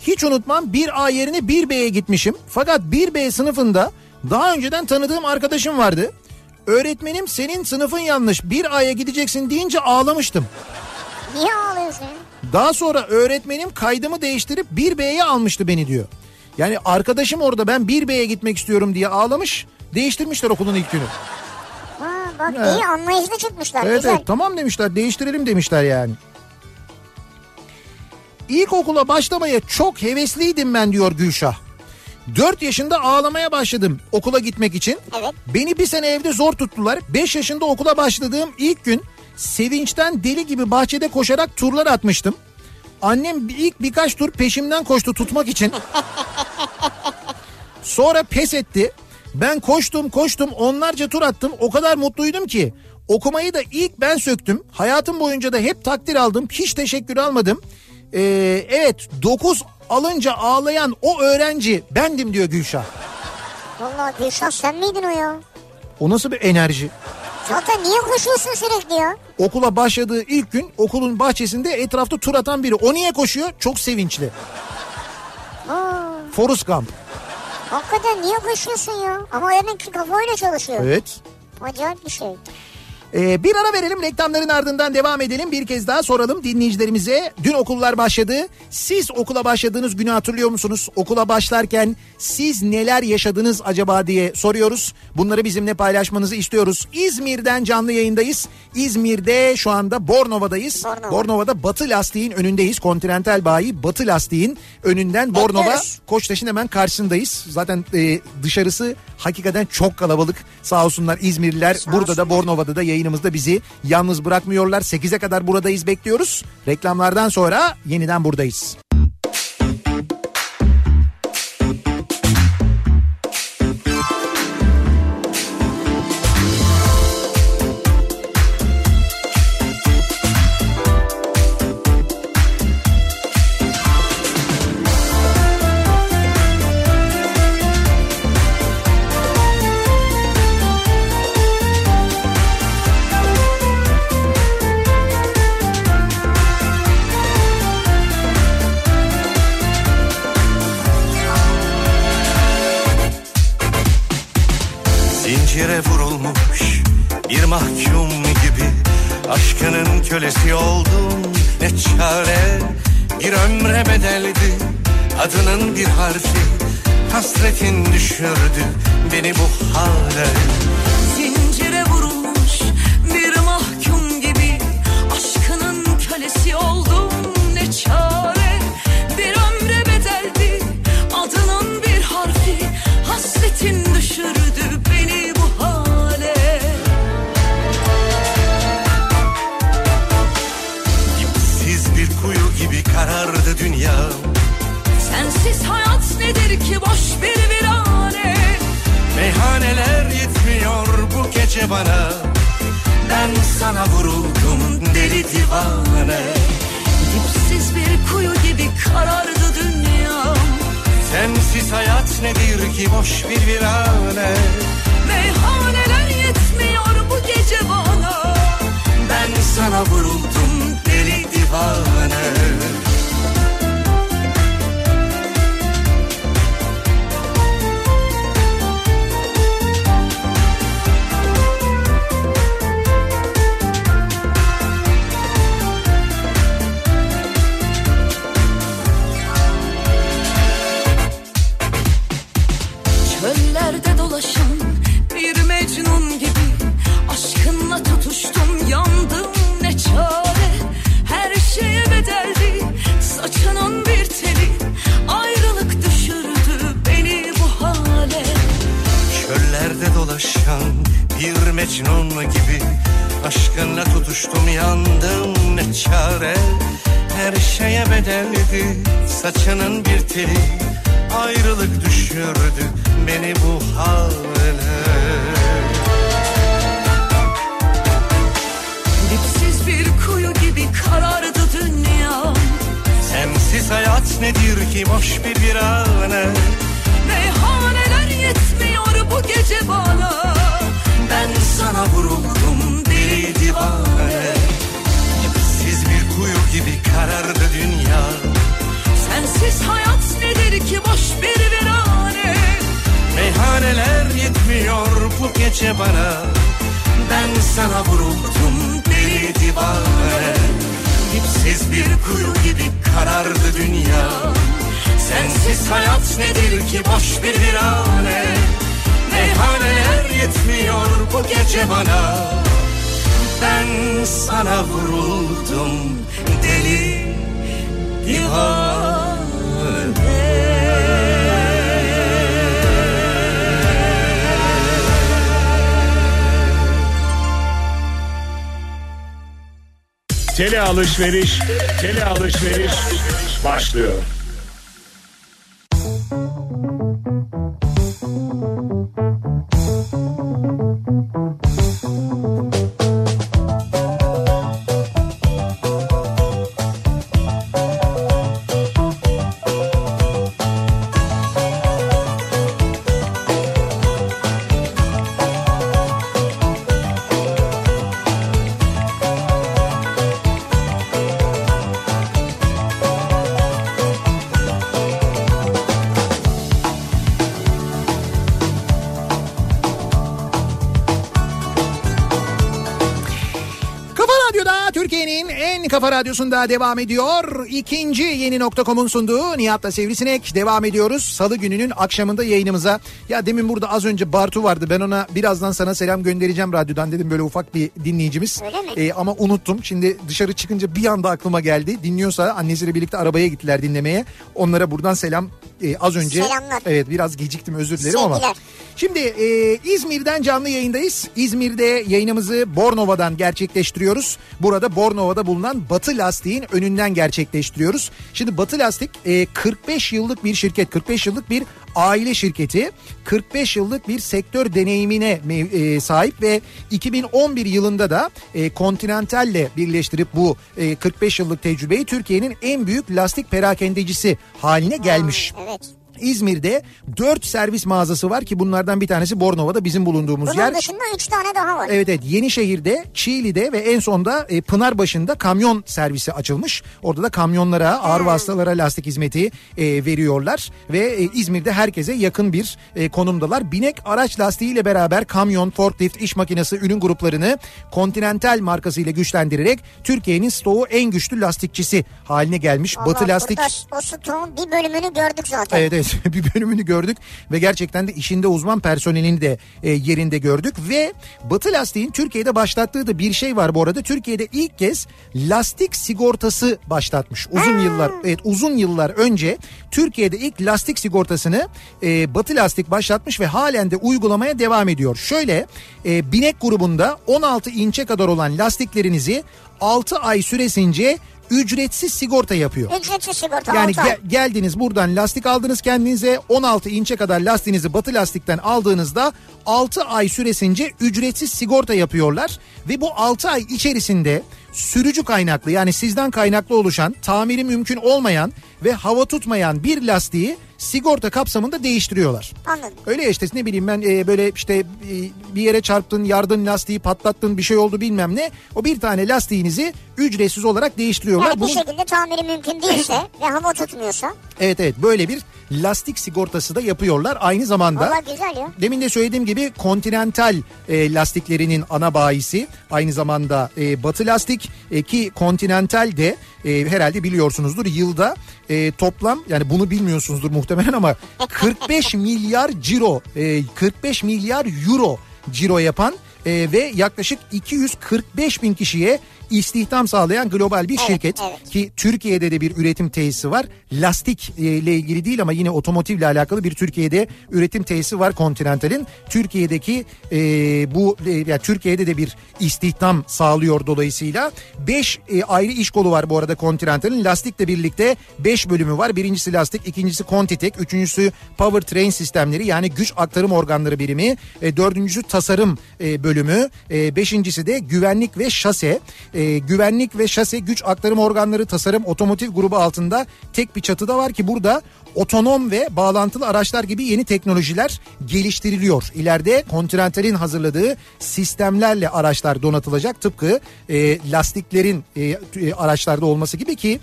Hiç unutmam 1A yerine 1B'ye gitmişim. Fakat 1B sınıfında daha önceden tanıdığım arkadaşım vardı. Öğretmenim senin sınıfın yanlış 1A'ya gideceksin deyince ağlamıştım. Niye ağlıyorsun? ya? Daha sonra öğretmenim kaydımı değiştirip 1B'ye almıştı beni diyor. Yani arkadaşım orada ben 1B'ye gitmek istiyorum diye ağlamış. Değiştirmişler okulun ilk günü. Ha, bak Evet. iyi anlayışlı çıkmışlar. Evet Güzel. evet tamam demişler değiştirelim demişler yani. İlkokula başlamaya çok hevesliydim ben diyor Gülşah. 4 yaşında ağlamaya başladım okula gitmek için. Evet. Beni bir sene evde zor tuttular. 5 yaşında okula başladığım ilk gün sevinçten deli gibi bahçede koşarak turlar atmıştım. Annem ilk birkaç tur peşimden koştu tutmak için. Sonra pes etti. Ben koştum koştum onlarca tur attım. O kadar mutluydum ki. Okumayı da ilk ben söktüm. Hayatım boyunca da hep takdir aldım. Hiç teşekkür almadım. Ee, evet 9 alınca ağlayan o öğrenci bendim diyor Gülşah. Vallahi Gülşah sen miydin o ya? O nasıl bir enerji? Zaten niye koşuyorsun sürekli ya? Okula başladığı ilk gün okulun bahçesinde etrafta tur atan biri. O niye koşuyor? Çok sevinçli. Aa, Forrest Gump. hakikaten niye koşuyorsun ya? Ama demek ki kafayla çalışıyor. Evet. Acayip bir şey. Ee, bir ara verelim reklamların ardından devam edelim. Bir kez daha soralım dinleyicilerimize. Dün okullar başladı. Siz okula başladığınız günü hatırlıyor musunuz? Okula başlarken siz neler yaşadınız acaba diye soruyoruz. Bunları bizimle paylaşmanızı istiyoruz. İzmir'den canlı yayındayız. İzmir'de şu anda Bornova'dayız. Bornova. Bornova'da Batı Lastiğin önündeyiz. Continental Bayi Batı Lastiğin önünden Bornova Bekliyoruz. Koçtaş'ın hemen karşısındayız. Zaten e, dışarısı hakikaten çok kalabalık. Sağ olsunlar İzmirliler Sağ burada da olsunlar. Bornova'da da yayınımızda bizi yalnız bırakmıyorlar. 8'e kadar buradayız bekliyoruz. Reklamlardan sonra yeniden buradayız. Zincire vurulmuş bir mahkum gibi. Aşkının kölesi oldum ne çare? Bir ömre bedeldi adının bir harfi. Hasretin düşürdü beni bu hale nedir ki boş bir alışveriş, kafa radyosunda devam ediyor. İkinci yeni nokta.com'un sunduğu Nihat'la Sivrisinek devam ediyoruz. Salı gününün akşamında yayınımıza. Ya demin burada az önce Bartu vardı. Ben ona birazdan sana selam göndereceğim radyodan dedim böyle ufak bir dinleyicimiz. Ee, ama unuttum. Şimdi dışarı çıkınca bir anda aklıma geldi. Dinliyorsa annesiyle birlikte arabaya gittiler dinlemeye. Onlara buradan selam e, az önce. Selamlar. Evet biraz geciktim özür dilerim ama. Sevgiler. Şimdi e, İzmir'den canlı yayındayız. İzmir'de yayınımızı Bornova'dan gerçekleştiriyoruz. Burada Bornova'da bulunan Batı Lastik'in önünden gerçekleştiriyoruz. Şimdi Batı Lastik e, 45 yıllık bir şirket, 45 yıllık bir aile şirketi. 45 yıllık bir sektör deneyimine e, sahip ve 2011 yılında da e, Continental'le birleştirip bu e, 45 yıllık tecrübeyi Türkiye'nin en büyük lastik perakendecisi haline gelmiş. Evet. İzmir'de 4 servis mağazası var ki bunlardan bir tanesi Bornova'da bizim bulunduğumuz Bunun yer. dışında 3 tane daha var. Evet evet Yenişehir'de, Çiğli'de ve en sonda e, Pınarbaşı'nda kamyon servisi açılmış. Orada da kamyonlara, ağır vasıtalara lastik hizmeti e, veriyorlar. Ve e, İzmir'de herkese yakın bir e, konumdalar. Binek araç lastiğiyle beraber kamyon, forklift, iş makinesi ürün gruplarını Continental markasıyla güçlendirerek Türkiye'nin stoğu en güçlü lastikçisi haline gelmiş. Vallahi Batı Lastik... O stoğun bir bölümünü gördük zaten. Evet evet bir bölümünü gördük ve gerçekten de işinde uzman personelini de e, yerinde gördük ve Batı Lastik'in Türkiye'de başlattığı da bir şey var bu arada. Türkiye'de ilk kez lastik sigortası başlatmış. Uzun yıllar evet uzun yıllar önce Türkiye'de ilk lastik sigortasını e, Batı Lastik başlatmış ve halen de uygulamaya devam ediyor. Şöyle e, binek grubunda 16 inçe kadar olan lastiklerinizi 6 ay süresince ücretsiz sigorta yapıyor. Ücretsiz sigorta. Yani ge- geldiniz buradan lastik aldınız kendinize 16 inçe kadar lastiğinizi batı lastikten aldığınızda 6 ay süresince ücretsiz sigorta yapıyorlar ve bu 6 ay içerisinde sürücü kaynaklı yani sizden kaynaklı oluşan tamiri mümkün olmayan ve hava tutmayan bir lastiği sigorta kapsamında değiştiriyorlar. Anladım. Öyle ya işte ne bileyim ben e, böyle işte e, bir yere çarptın, yardın lastiği patlattın bir şey oldu bilmem ne. O bir tane lastiğinizi ücretsiz olarak değiştiriyorlar. Bir Bunun- şekilde tamiri mümkün değilse ve hava tutmuyorsa. Evet evet böyle bir lastik sigortası da yapıyorlar aynı zamanda. Valla güzel ya. Demin de söylediğim gibi Continental e, lastiklerinin ana bayisi aynı zamanda e, Batı lastik e, ki Continental de e, herhalde biliyorsunuzdur yılda e, toplam yani bunu bilmiyorsunuzdur muhtemelen ama 45 milyar ciro e, 45 milyar euro ciro yapan e, ve yaklaşık 245 bin kişiye istihdam sağlayan global bir Evet, şirket evet. ki Türkiye'de de bir üretim tesisi var. Lastik e, ile ilgili değil ama yine otomotivle alakalı bir Türkiye'de üretim tesisi var Continental'in. Türkiye'deki e, bu e, yani Türkiye'de de bir istihdam sağlıyor dolayısıyla. 5 ayrı iş kolu var bu arada Continental'in. Lastikle birlikte 5 bölümü var. Birincisi lastik, ikincisi Contitech, üçüncüsü Power Train sistemleri yani güç aktarım organları birimi, e, dördüncüsü tasarım e, bölümü, e, beşincisi de güvenlik ve şase. E, güvenlik ve şase güç aktarım organları tasarım otomotiv grubu altında tek bir çatıda var ki burada otonom ve bağlantılı araçlar gibi yeni teknolojiler geliştiriliyor. İleride Continental'in hazırladığı sistemlerle araçlar donatılacak tıpkı e, lastiklerin e, e, araçlarda olması gibi ki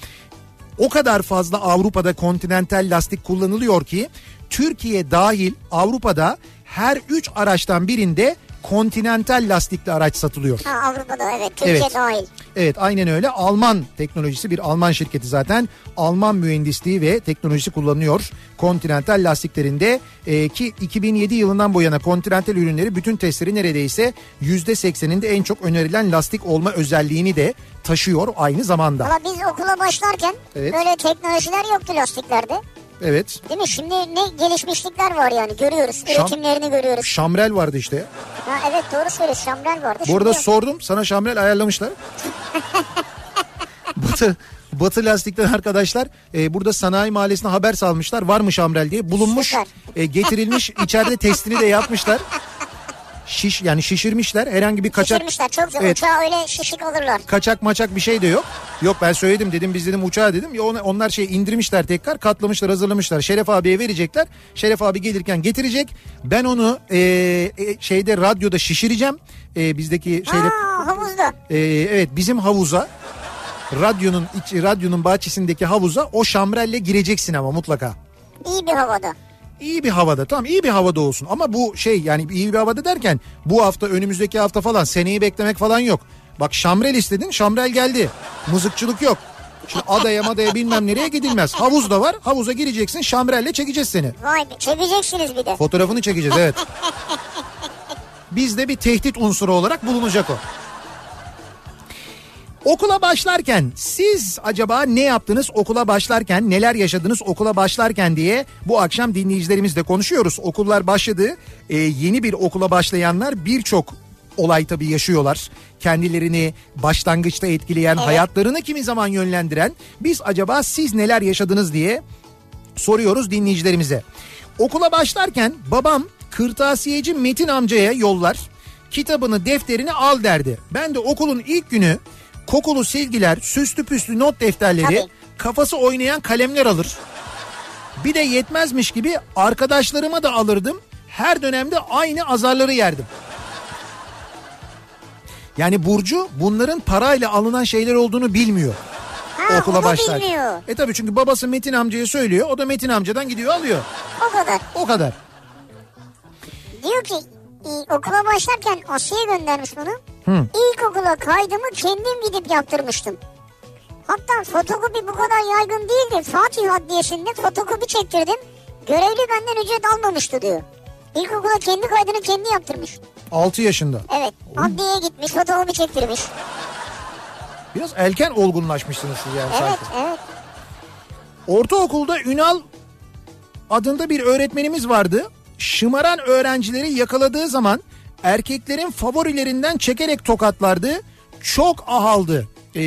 o kadar fazla Avrupa'da kontinental lastik kullanılıyor ki Türkiye dahil Avrupa'da her 3 araçtan birinde kontinental lastikli araç satılıyor. Ha Avrupa'da evet Türkiye Evet. dahil. Evet aynen öyle Alman teknolojisi bir Alman şirketi zaten Alman mühendisliği ve teknolojisi kullanıyor Continental lastiklerinde Ee, ki 2007 yılından bu yana Continental ürünleri bütün testleri neredeyse %80'inde en çok önerilen lastik olma özelliğini de taşıyor aynı zamanda. Valla biz okula başlarken Evet. böyle teknolojiler yoktu lastiklerde. Evet Değil mi? Şimdi ne gelişmişlikler var yani görüyoruz. Şam- Üretimlerini görüyoruz. Şamrel vardı işte. Ha, evet doğru söylüyorsun. Şamrel vardı. Bu arada Şimdi sordum sana şamrel ayarlamışlar. Batı Batı lastikten arkadaşlar e, burada sanayi mahallesine haber salmışlar var mı şamrel diye bulunmuş e, getirilmiş içeride testini de yapmışlar. Şiş yani şişirmişler herhangi bir kaçak Şişirmişler çok güzel. Evet. Uçağa öyle şişik alırlar. kaçak maçak bir şey de yok. Yok ben söyledim dedim biz dedim uçağa dedim. Ya ona- onlar şey indirmişler tekrar katlamışlar hazırlamışlar. Şeref abiye verecekler. Şeref abi gelirken getirecek. Ben onu e, e, şeyde radyoda şişireceğim. E, bizdeki şeyde Aa havuzda. ee, evet bizim havuza radyonun iç, radyonun bahçesindeki havuza o şamrelle gireceksin ama mutlaka. İyi bir havada. İyi bir havada tamam iyi bir havada olsun ama bu şey yani iyi bir havada derken bu hafta önümüzdeki hafta falan seneyi beklemek falan yok. Bak şamrel istedin şamrel geldi mızıkçılık yok. Şimdi adaya madaya bilmem nereye gidilmez. Havuz da var havuza gireceksin şamrelle çekeceğiz seni. Vay be çekeceksiniz bir de. Fotoğrafını çekeceğiz evet. Bizde bir tehdit unsuru olarak bulunacak o. Okula başlarken siz acaba ne yaptınız okula başlarken neler yaşadınız okula başlarken diye bu akşam dinleyicilerimizle konuşuyoruz. Okullar başladı Ee, yeni bir okula başlayanlar birçok olay tabii yaşıyorlar. Kendilerini başlangıçta etkileyen hayatlarını kimi zaman yönlendiren biz acaba siz neler yaşadınız diye soruyoruz dinleyicilerimize. Okula başlarken babam kırtasiyeci Metin amcaya yollar. Kitabını defterini al derdi. Ben de okulun ilk günü kokulu silgiler, süslü püslü not defterleri, Tabii. kafası oynayan kalemler alır. Bir de yetmezmiş gibi arkadaşlarıma da alırdım. Her dönemde aynı azarları yerdim. Yani Burcu bunların parayla alınan şeyler olduğunu bilmiyor. Ha, okula başlar. bilmiyor. E tabii çünkü babası Metin amcaya söylüyor. O da Metin amcadan gidiyor alıyor. O kadar. O kadar. Diyor ki e, okula başlarken Asya'ya göndermiş bunu. İlk okula kaydımı kendim gidip yaptırmıştım. Hatta fotokopi bu kadar yaygın değildi. Fatih Adliyesi'nde fotokopi çektirdim. Görevli benden ücret almamıştı diyor. İlkokula kendi kaydını kendi yaptırmış. 6 yaşında. Evet. Adliyeye gitmiş fotokopi çektirmiş. Biraz erken olgunlaşmışsınız siz yani Evet sanki. evet. Ortaokulda Ünal adında bir öğretmenimiz vardı. Şımaran öğrencileri yakaladığı zaman erkeklerin favorilerinden çekerek tokatlardı. Çok ahaldı ee,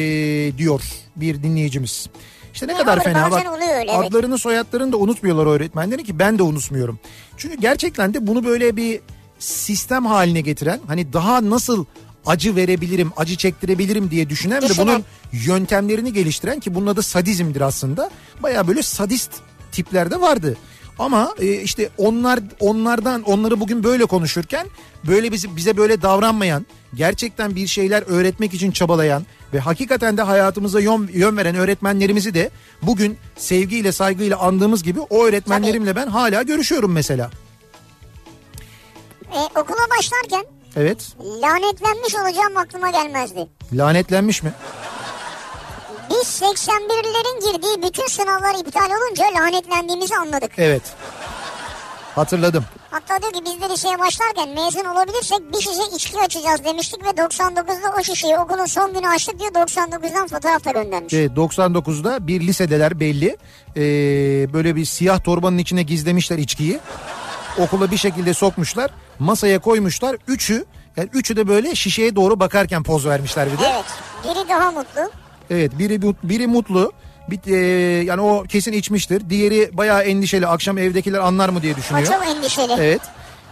diyor bir dinleyicimiz. İşte ne Ne kadar fena bak. öyle, evet. Adlarını soyadlarını da unutmuyorlar öğretmenlerin ki ben de unutmuyorum. Çünkü gerçekten de bunu böyle bir sistem haline getiren hani daha nasıl acı verebilirim, acı çektirebilirim diye düşünen ve bunun yöntemlerini geliştiren ki bunun adı sadizmdir aslında. Baya böyle sadist tiplerde vardı. Ama e, işte onlar onlardan onları bugün böyle konuşurken böyle bizi bize böyle davranmayan, gerçekten bir şeyler öğretmek için çabalayan ve hakikaten de hayatımıza yön, yön veren öğretmenlerimizi de bugün sevgiyle saygıyla andığımız gibi o öğretmenlerimle ben hala görüşüyorum mesela. E, okula başlarken Evet. lanetlenmiş olacağım aklıma gelmezdi. Lanetlenmiş mi? Biz 81'lerin girdiği bütün sınavlar iptal olunca lanetlendiğimizi anladık. Evet. Hatırladım. Hatta diyor ki biz de liseye başlarken mezun olabilirsek bir şişe içki açacağız demiştik ve 99'da o şişeyi okulun son günü açtık diyor 99'dan fotoğraf da göndermiş. Evet, 99'da bir lisedeler belli. Ee, böyle bir siyah torbanın içine gizlemişler içkiyi. Okula bir şekilde sokmuşlar. Masaya koymuşlar. Üçü yani üçü de böyle şişeye doğru bakarken poz vermişler bir de. Evet biri daha mutlu. Evet biri biri mutlu. Bir, e, yani o kesin içmiştir. Diğeri bayağı endişeli. Akşam evdekiler anlar mı diye düşünüyor. çok endişeli. Evet.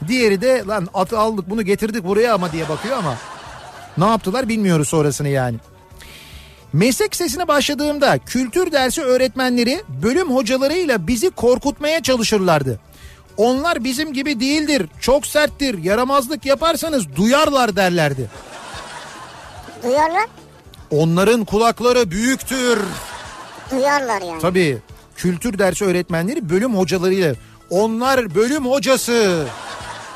Diğeri de lan atı aldık bunu getirdik buraya ama diye bakıyor ama ne yaptılar bilmiyoruz sonrasını yani. Meslek sesine başladığımda kültür dersi öğretmenleri bölüm hocalarıyla bizi korkutmaya çalışırlardı. Onlar bizim gibi değildir, çok serttir, yaramazlık yaparsanız duyarlar derlerdi. Duyarlar. Onların kulakları büyüktür. Duyarlar yani. Tabii kültür dersi öğretmenleri bölüm hocalarıyla. Onlar bölüm hocası.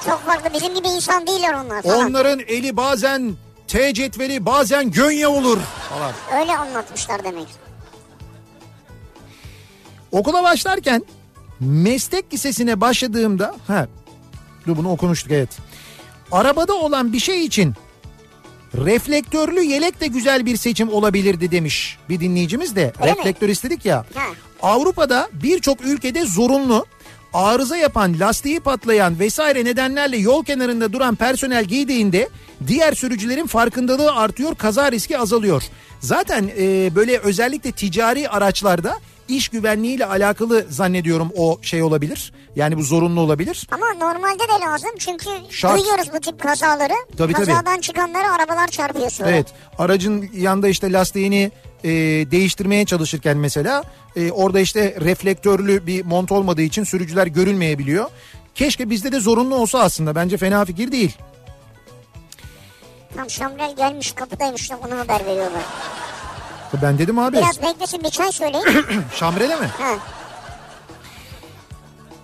Çok farklı bizim gibi insan değiller onlar falan. Onların eli bazen T cetveli bazen gönye olur falan. Öyle anlatmışlar demek. Okula başlarken meslek lisesine başladığımda ha dur bunu okumuştuk evet. Arabada olan bir şey için reflektörlü yelek de güzel bir seçim olabilirdi demiş bir dinleyicimiz de. Öyle mi? Reflektör istedik ya. Ha. Avrupa'da birçok ülkede zorunlu arıza yapan, lastiği patlayan vesaire nedenlerle yol kenarında duran personel giydiğinde diğer sürücülerin farkındalığı artıyor, kaza riski azalıyor. Zaten e, böyle özellikle ticari araçlarda iş güvenliğiyle alakalı zannediyorum o şey olabilir. Yani bu zorunlu olabilir. Ama normalde de lazım çünkü Şart. duyuyoruz bu tip kazaları. Tabii, tabii. Kazadan çıkanları arabalar çarpıyor sonra. Evet aracın yanda işte lastiğini e, değiştirmeye çalışırken mesela e, orada işte reflektörlü bir mont olmadığı için sürücüler görülmeyebiliyor. Keşke bizde de zorunlu olsa aslında bence fena fikir değil. Tam Şamrel gelmiş kapıdaymış da ona haber veriyorlar. Ben dedim abi Biraz beklesin bir çay söyleyin. Şamrele mi? ha.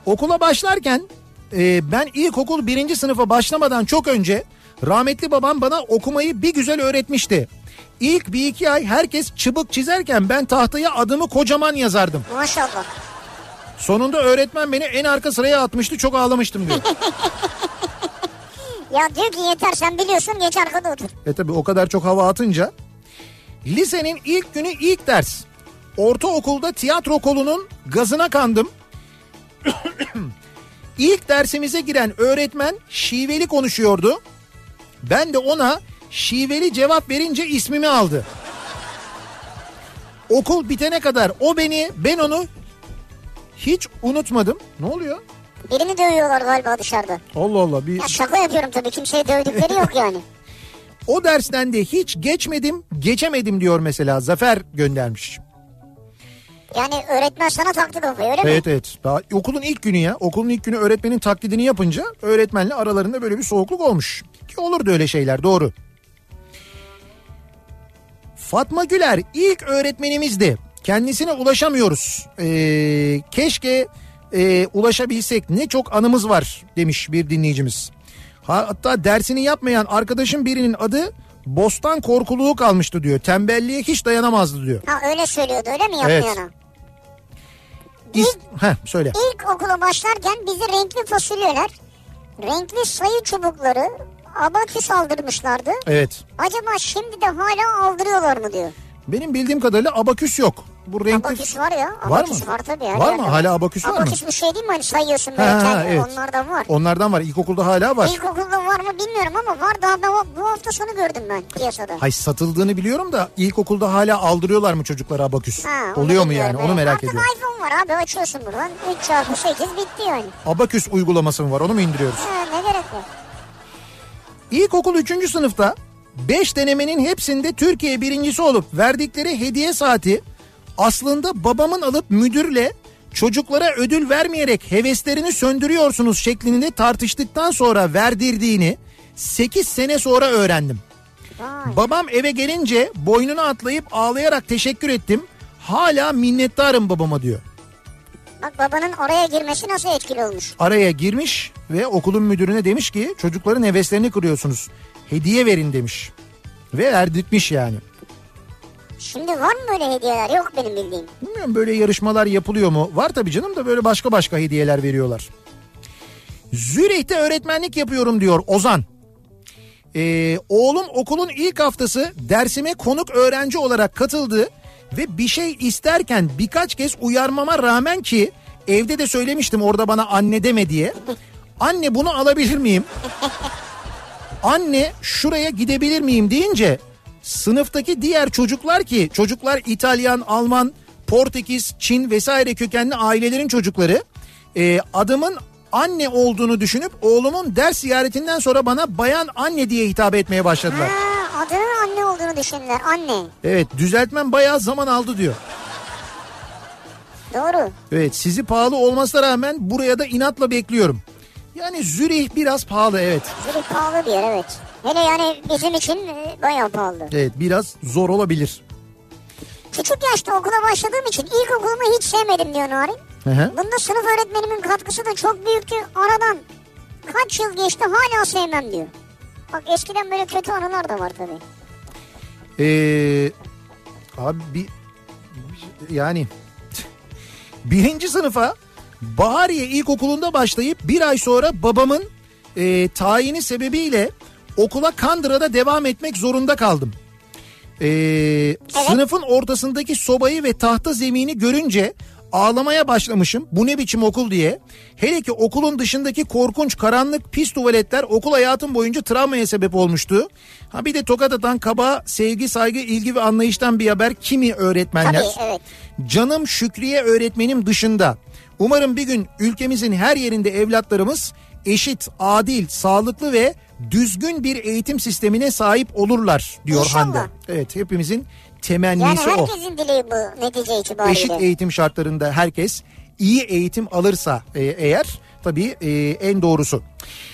Okula başlarken e, ben ilkokul birinci sınıfa başlamadan çok önce rahmetli babam bana okumayı bir güzel öğretmişti. İlk bir iki ay herkes çıbık çizerken ben tahtaya adımı kocaman yazardım. Maşallah. Sonunda öğretmen beni en arka sıraya atmıştı çok ağlamıştım diyor. Ya diyor ki yeter sen biliyorsun geç arkada otur. e tabi o kadar çok hava atınca. Lisenin ilk günü ilk ders. Ortaokulda tiyatro kolunun gazına kandım. ilk dersimize giren öğretmen şiveli konuşuyordu. Ben de ona şiveli cevap verince ismimi aldı. Okul bitene kadar o beni ben onu hiç unutmadım. Ne oluyor? Birini dövüyorlar galiba dışarıda. Allah Allah bir Ya şaka yapıyorum tabii kimseyi dövdükleri yok yani. O dersten de hiç geçmedim, geçemedim diyor mesela Zafer göndermiş. Yani öğretmen sana taktı kafayı öyle mi? Evet evet. Daha okulun ilk günü ya. Okulun ilk günü öğretmenin taklidini yapınca öğretmenle aralarında böyle bir soğukluk olmuş. Ki olurdu öyle şeyler doğru. Fatma Güler ilk öğretmenimizdi. Kendisine ulaşamıyoruz. Ee, keşke e, ulaşabilsek. Ne çok anımız var demiş bir dinleyicimiz. Ha- Hatta dersini yapmayan arkadaşın birinin adı Bostan Korkuluğu kalmıştı diyor. Tembelliğe hiç dayanamazdı diyor. Ha öyle söylüyordu öyle mi Evet. yapmayana? İs- Heh, söyle. İlk okula başlarken bize renkli fasulyeler, renkli sayı çubukları, abaküs aldırmışlardı. Evet. Acaba şimdi de hala aldırıyorlar mı diyor. Benim bildiğim kadarıyla abaküs yok. Bu renkli... Abaküs var ya. Var Abaküs mı? var tabii. her Var yerde mı? Hala abaküs var mı? Abaküs bu şey değil mi hani sayıyorsun böyle Ha, ha, kendi evet. onlardan var. Onlardan var. İlkokulda hala var. İlkokulda var mı bilmiyorum ama var daha ben bu hafta sonu gördüm ben piyasada. Hay satıldığını biliyorum da ilkokulda hala aldırıyorlar mı çocuklara abaküs? Ha, onu Oluyor mu yani? Onu evet. merak Artık ediyorum. iPhone var abi açıyorsun buradan 3 çarpı 8 bitti yani. Abaküs uygulaması mı var? Onu mu indiriyoruz? Ha, ne gerek var? İlkokul 3. sınıfta 5 denemenin hepsinde Türkiye birincisi olup verdikleri hediye saati aslında babamın alıp müdürle çocuklara ödül vermeyerek heveslerini söndürüyorsunuz şeklinde tartıştıktan sonra verdirdiğini 8 sene sonra öğrendim. Vay. Babam eve gelince boynuna atlayıp ağlayarak teşekkür ettim. Hala minnettarım babama diyor. Bak babanın oraya girmesi nasıl etkili olmuş. Araya girmiş ve okulun müdürüne demiş ki çocukların heveslerini kırıyorsunuz. Hediye verin demiş. Ve verdirtmiş yani. Şimdi var mı böyle hediyeler? Yok benim bildiğim. Bilmiyorum böyle yarışmalar yapılıyor mu? Var tabii canım da böyle başka başka hediyeler veriyorlar. Zürih'te öğretmenlik yapıyorum diyor Ozan. Ee, oğlum okulun ilk haftası dersime konuk öğrenci olarak katıldı ve bir şey isterken birkaç kez uyarmama rağmen ki evde de söylemiştim orada bana anne deme diye. Anne bunu alabilir miyim? Anne şuraya gidebilir miyim deyince sınıftaki diğer çocuklar ki çocuklar İtalyan, Alman, Portekiz, Çin vesaire kökenli ailelerin çocukları e, adımın anne olduğunu düşünüp oğlumun ders ziyaretinden sonra bana bayan anne diye hitap etmeye başladılar. Ha, adının anne olduğunu düşündüler. Anne. Evet düzeltmem bayağı zaman aldı diyor. Doğru. Evet sizi pahalı olmasına rağmen buraya da inatla bekliyorum. Yani Zürih biraz pahalı evet. Zürih pahalı bir yer evet. Hele yani bizim için e, bayağı pahalı. Evet biraz zor olabilir. Küçük yaşta okula başladığım için ilkokulumu hiç sevmedim diyor Narin. Hı hı. Bunda sınıf öğretmenimin katkısı da çok büyüktü. Aradan kaç yıl geçti hala sevmem diyor. Bak eskiden böyle kötü anılar da var tabii. Ee, abi bir yani birinci sınıfa Bahariye İlkokulu'nda başlayıp bir ay sonra babamın e, tayini sebebiyle okula Kandıra'da devam etmek zorunda kaldım. Ee, Sınıfın ortasındaki sobayı ve tahta zemini görünce ağlamaya başlamışım. Bu ne biçim okul diye. Hele ki okulun dışındaki korkunç karanlık pis tuvaletler okul hayatım boyunca travmaya sebep olmuştu. Ha bir de tokat atan kaba sevgi, saygı, ilgi ve anlayıştan bir haber kimi öğretmenler. Tabii evet. Canım Şükriye öğretmenim dışında. Umarım bir gün ülkemizin her yerinde evlatlarımız eşit, adil, sağlıklı ve düzgün bir eğitim sistemine sahip olurlar diyor İnşallah. Hande. Evet hepimizin Yani temennisi o. herkesin dileği bu netice itibariyle. Eşit eğitim şartlarında herkes iyi eğitim alırsa e, eğer tabii e, en doğrusu.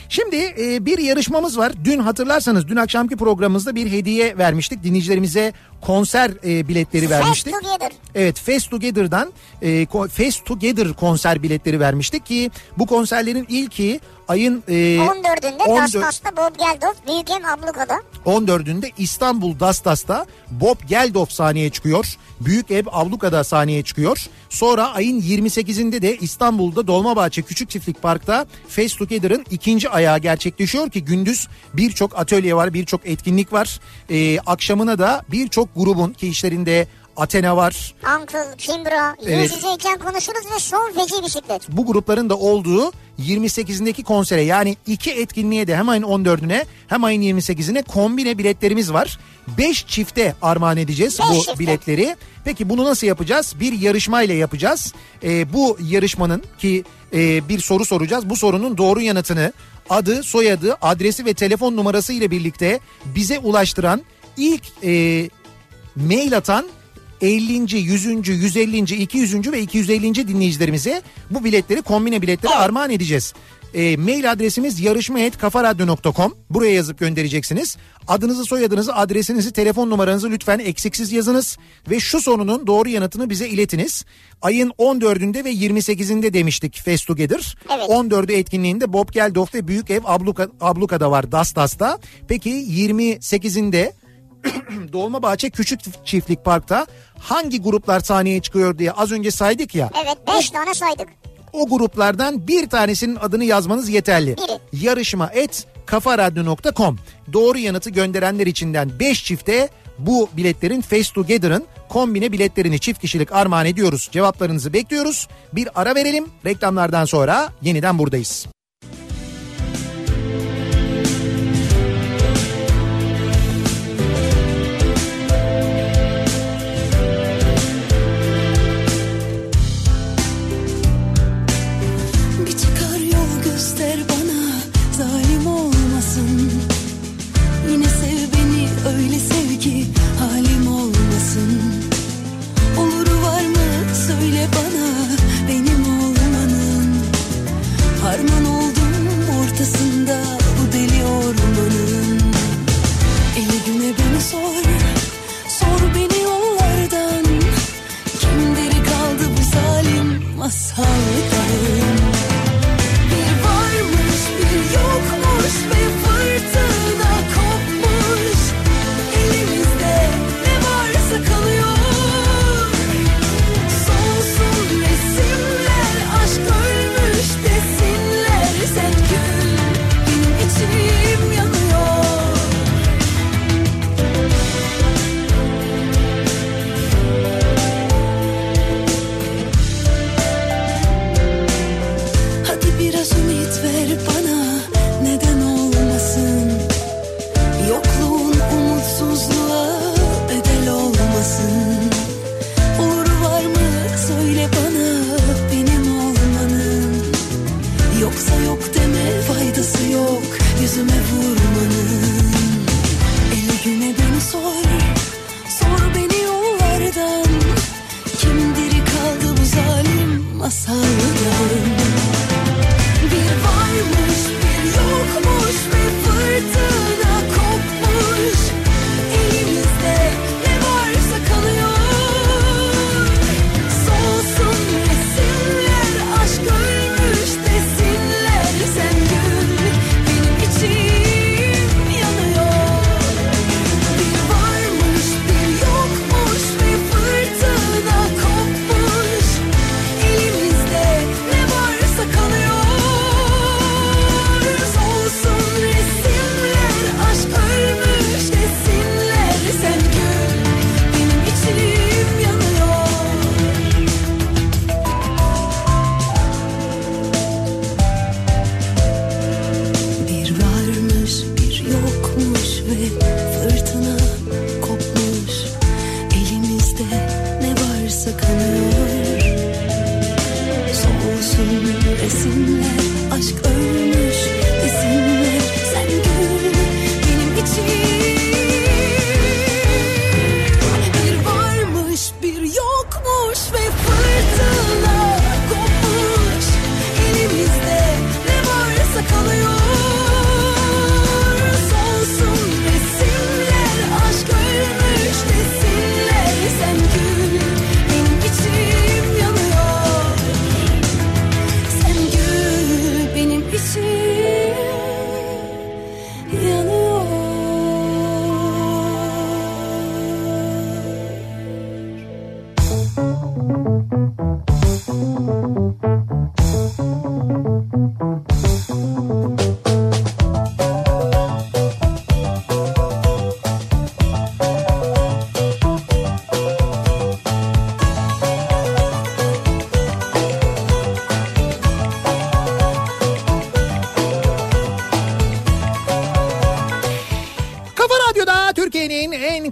Şimdi e, bir yarışmamız var. Dün hatırlarsanız dün akşamki programımızda bir hediye vermiştik. Dinleyicilerimize konser e, biletleri vermiştik. Fast Together. Evet Fest Together'dan e, Fest Together konser biletleri vermiştik ki bu konserlerin ilki ayın e, 14'ünde 14 Dastas'ta Bob Geldof Büyükem Abluka'da. 14'ünde İstanbul Dastas'ta Bob Geldof sahneye çıkıyor. Büyük Ev Avluka'da sahneye çıkıyor. Sonra ayın 28'inde de İstanbul'da Dolmabahçe Küçük Çiftlik Park'ta Face Together'ın ikinci ayağı gerçekleşiyor ki gündüz birçok atölye var, birçok etkinlik var. Ee, akşamına da birçok grubun ki işlerinde Athena var. Uncle, Kimbra, Evet. yüz yüzeyken konuşuruz ve son feci bisiklet. Bu grupların da olduğu 28'indeki konsere yani iki etkinliğe de hem ayın 14'üne hem ayın 28'ine kombine biletlerimiz var. 5 çifte armağan edeceğiz Beş bu çifte. biletleri. Peki bunu nasıl yapacağız? Bir yarışma ile yapacağız. Ee, bu yarışmanın ki e, bir soru soracağız. Bu sorunun doğru yanıtını adı, soyadı, adresi ve telefon numarası ile birlikte bize ulaştıran ilk e, mail atan 50. 100. 150. 200. ve 250. dinleyicilerimize bu biletleri kombine biletleri armağan edeceğiz. E, mail adresimiz yarışma.kafaradyo.com buraya yazıp göndereceksiniz. Adınızı, soyadınızı, adresinizi, telefon numaranızı lütfen eksiksiz yazınız ve şu sorunun doğru yanıtını bize iletiniz. Ayın 14'ünde ve 28'inde demiştik Fest Together. Evet. 14'ü etkinliğinde Bob Geldof ve Büyük Ev Abluka, Abluka'da var Dastas'ta. Peki 28'inde Dolmabahçe Küçük Çiftlik Park'ta hangi gruplar sahneye çıkıyor diye az önce saydık ya. Evet 5 tane saydık. O gruplardan bir tanesinin adını yazmanız yeterli. Yarışma et kafaradyo.com Doğru yanıtı gönderenler içinden 5 çifte bu biletlerin Face Together'ın kombine biletlerini çift kişilik armağan ediyoruz. Cevaplarınızı bekliyoruz. Bir ara verelim. Reklamlardan sonra yeniden buradayız. ashağı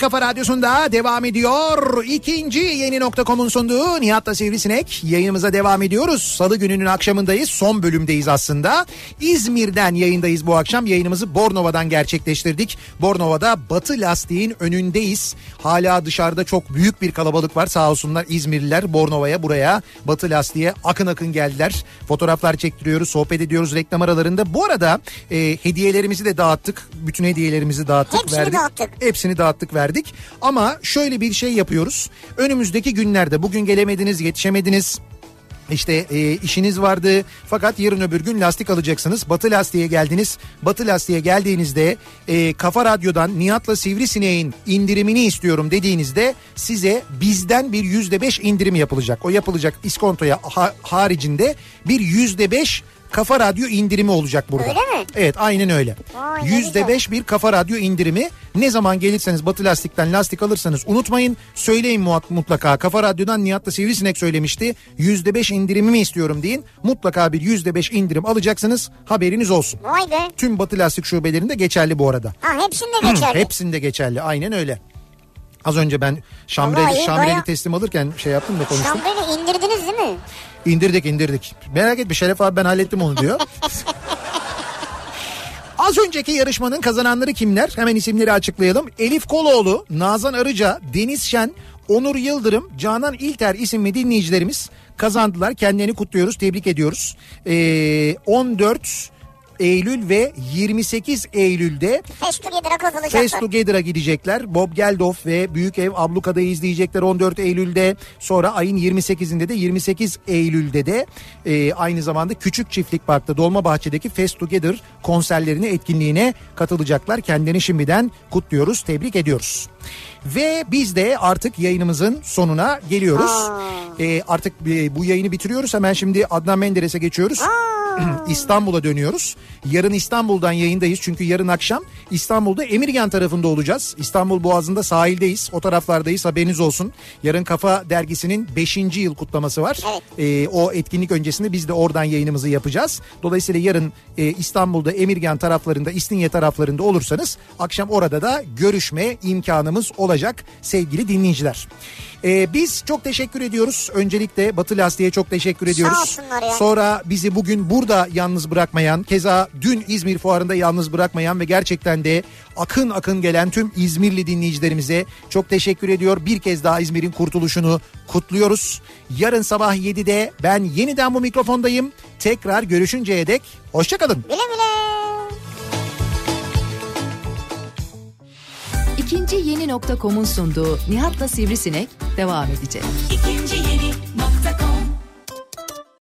kafa radyosunda devam ediyor. İkinci yeni nokta.com'un sunduğu Nihat'la Sivrisinek yayınımıza devam ediyoruz. Salı gününün akşamındayız. Son bölümdeyiz aslında. İzmir'den yayındayız bu akşam. Yayınımızı Bornova'dan gerçekleştirdik. Bornova'da Batı Lastiğin önündeyiz. Hala dışarıda çok büyük bir kalabalık var. Sağ olsunlar İzmirliler Bornova'ya buraya Batı Lastiğe akın akın geldiler. Fotoğraflar çektiriyoruz, sohbet ediyoruz reklam aralarında. Bu arada e, hediyelerimizi de dağıttık. Bütün hediyelerimizi dağıttık. Hepsini verdik. dağıttık. Hepsini dağıttık verdik. Ama şöyle bir şey yapıyoruz. Önümüzdeki günlerde bugün gelemediniz, yetişemediniz. İşte e, işiniz vardı fakat yarın öbür gün lastik alacaksınız. Batı Lastiğe geldiniz. Batı Lastiğe geldiğinizde e, Kafa Radyo'dan Nihat'la Sivrisineğin indirimini istiyorum dediğinizde size bizden bir yüzde beş indirim yapılacak. O yapılacak iskontoya ha- haricinde bir yüzde beş Kafa Radyo indirimi olacak burada. Öyle mi? Evet aynen öyle. Yüzde beş bir Kafa Radyo indirimi. Ne zaman gelirseniz Batı Lastik'ten lastik alırsanız unutmayın. Söyleyin mutlaka. Kafa Radyo'dan Nihat'la Sivrisinek söylemişti. Yüzde beş indirimimi istiyorum deyin. Mutlaka bir yüzde beş indirim alacaksınız. Haberiniz olsun. Vay be. Tüm Batı Lastik şubelerinde geçerli bu arada. Ha hepsinde geçerli. Hepsinde geçerli. Aynen öyle. Az önce ben Şamreli, Şamreli baya- teslim alırken şey yaptım da konuştum. Şambreli indirdiniz değil mi? İndirdik indirdik. Merak etme Şeref abi ben hallettim onu diyor. Az önceki yarışmanın kazananları kimler? Hemen isimleri açıklayalım. Elif Koloğlu, Nazan Arıca, Deniz Şen, Onur Yıldırım, Canan İlter isimli dinleyicilerimiz kazandılar. Kendilerini kutluyoruz, tebrik ediyoruz. Ee, 14 Eylül ve 28 Eylül'de Fest Together'a katılacaklar. Face Together'a gidecekler. Bob Geldof ve Büyük Ev Abluka'da izleyecekler 14 Eylül'de. Sonra ayın 28'inde de 28 Eylül'de de e, aynı zamanda Küçük Çiftlik Park'ta Dolmabahçe'deki Face Together konserlerine etkinliğine katılacaklar. Kendilerini şimdiden kutluyoruz, tebrik ediyoruz. Ve biz de artık yayınımızın sonuna geliyoruz. E, artık e, bu yayını bitiriyoruz. Hemen şimdi Adnan Menderes'e geçiyoruz. İstanbul'a dönüyoruz. Yarın İstanbul'dan yayındayız çünkü yarın akşam İstanbul'da Emirgan tarafında olacağız. İstanbul Boğazı'nda sahildeyiz. O taraflardayız haberiniz olsun. Yarın Kafa Dergisi'nin 5. yıl kutlaması var. Ee, o etkinlik öncesinde biz de oradan yayınımızı yapacağız. Dolayısıyla yarın e, İstanbul'da Emirgan taraflarında, İstinye taraflarında olursanız akşam orada da görüşme imkanımız olacak sevgili dinleyiciler. Ee, biz çok teşekkür ediyoruz. Öncelikle Batı Lastiğe çok teşekkür ediyoruz. ya. Sonra bizi bugün burada yalnız bırakmayan, keza dün İzmir Fuarı'nda yalnız bırakmayan ve gerçekten de akın akın gelen tüm İzmirli dinleyicilerimize çok teşekkür ediyor. Bir kez daha İzmir'in kurtuluşunu kutluyoruz. Yarın sabah 7'de ben yeniden bu mikrofondayım. Tekrar görüşünceye dek hoşçakalın. Güle güle. İkinci yeni nokta.com'un sunduğu Nihat'la Sivrisinek devam edecek. İkinci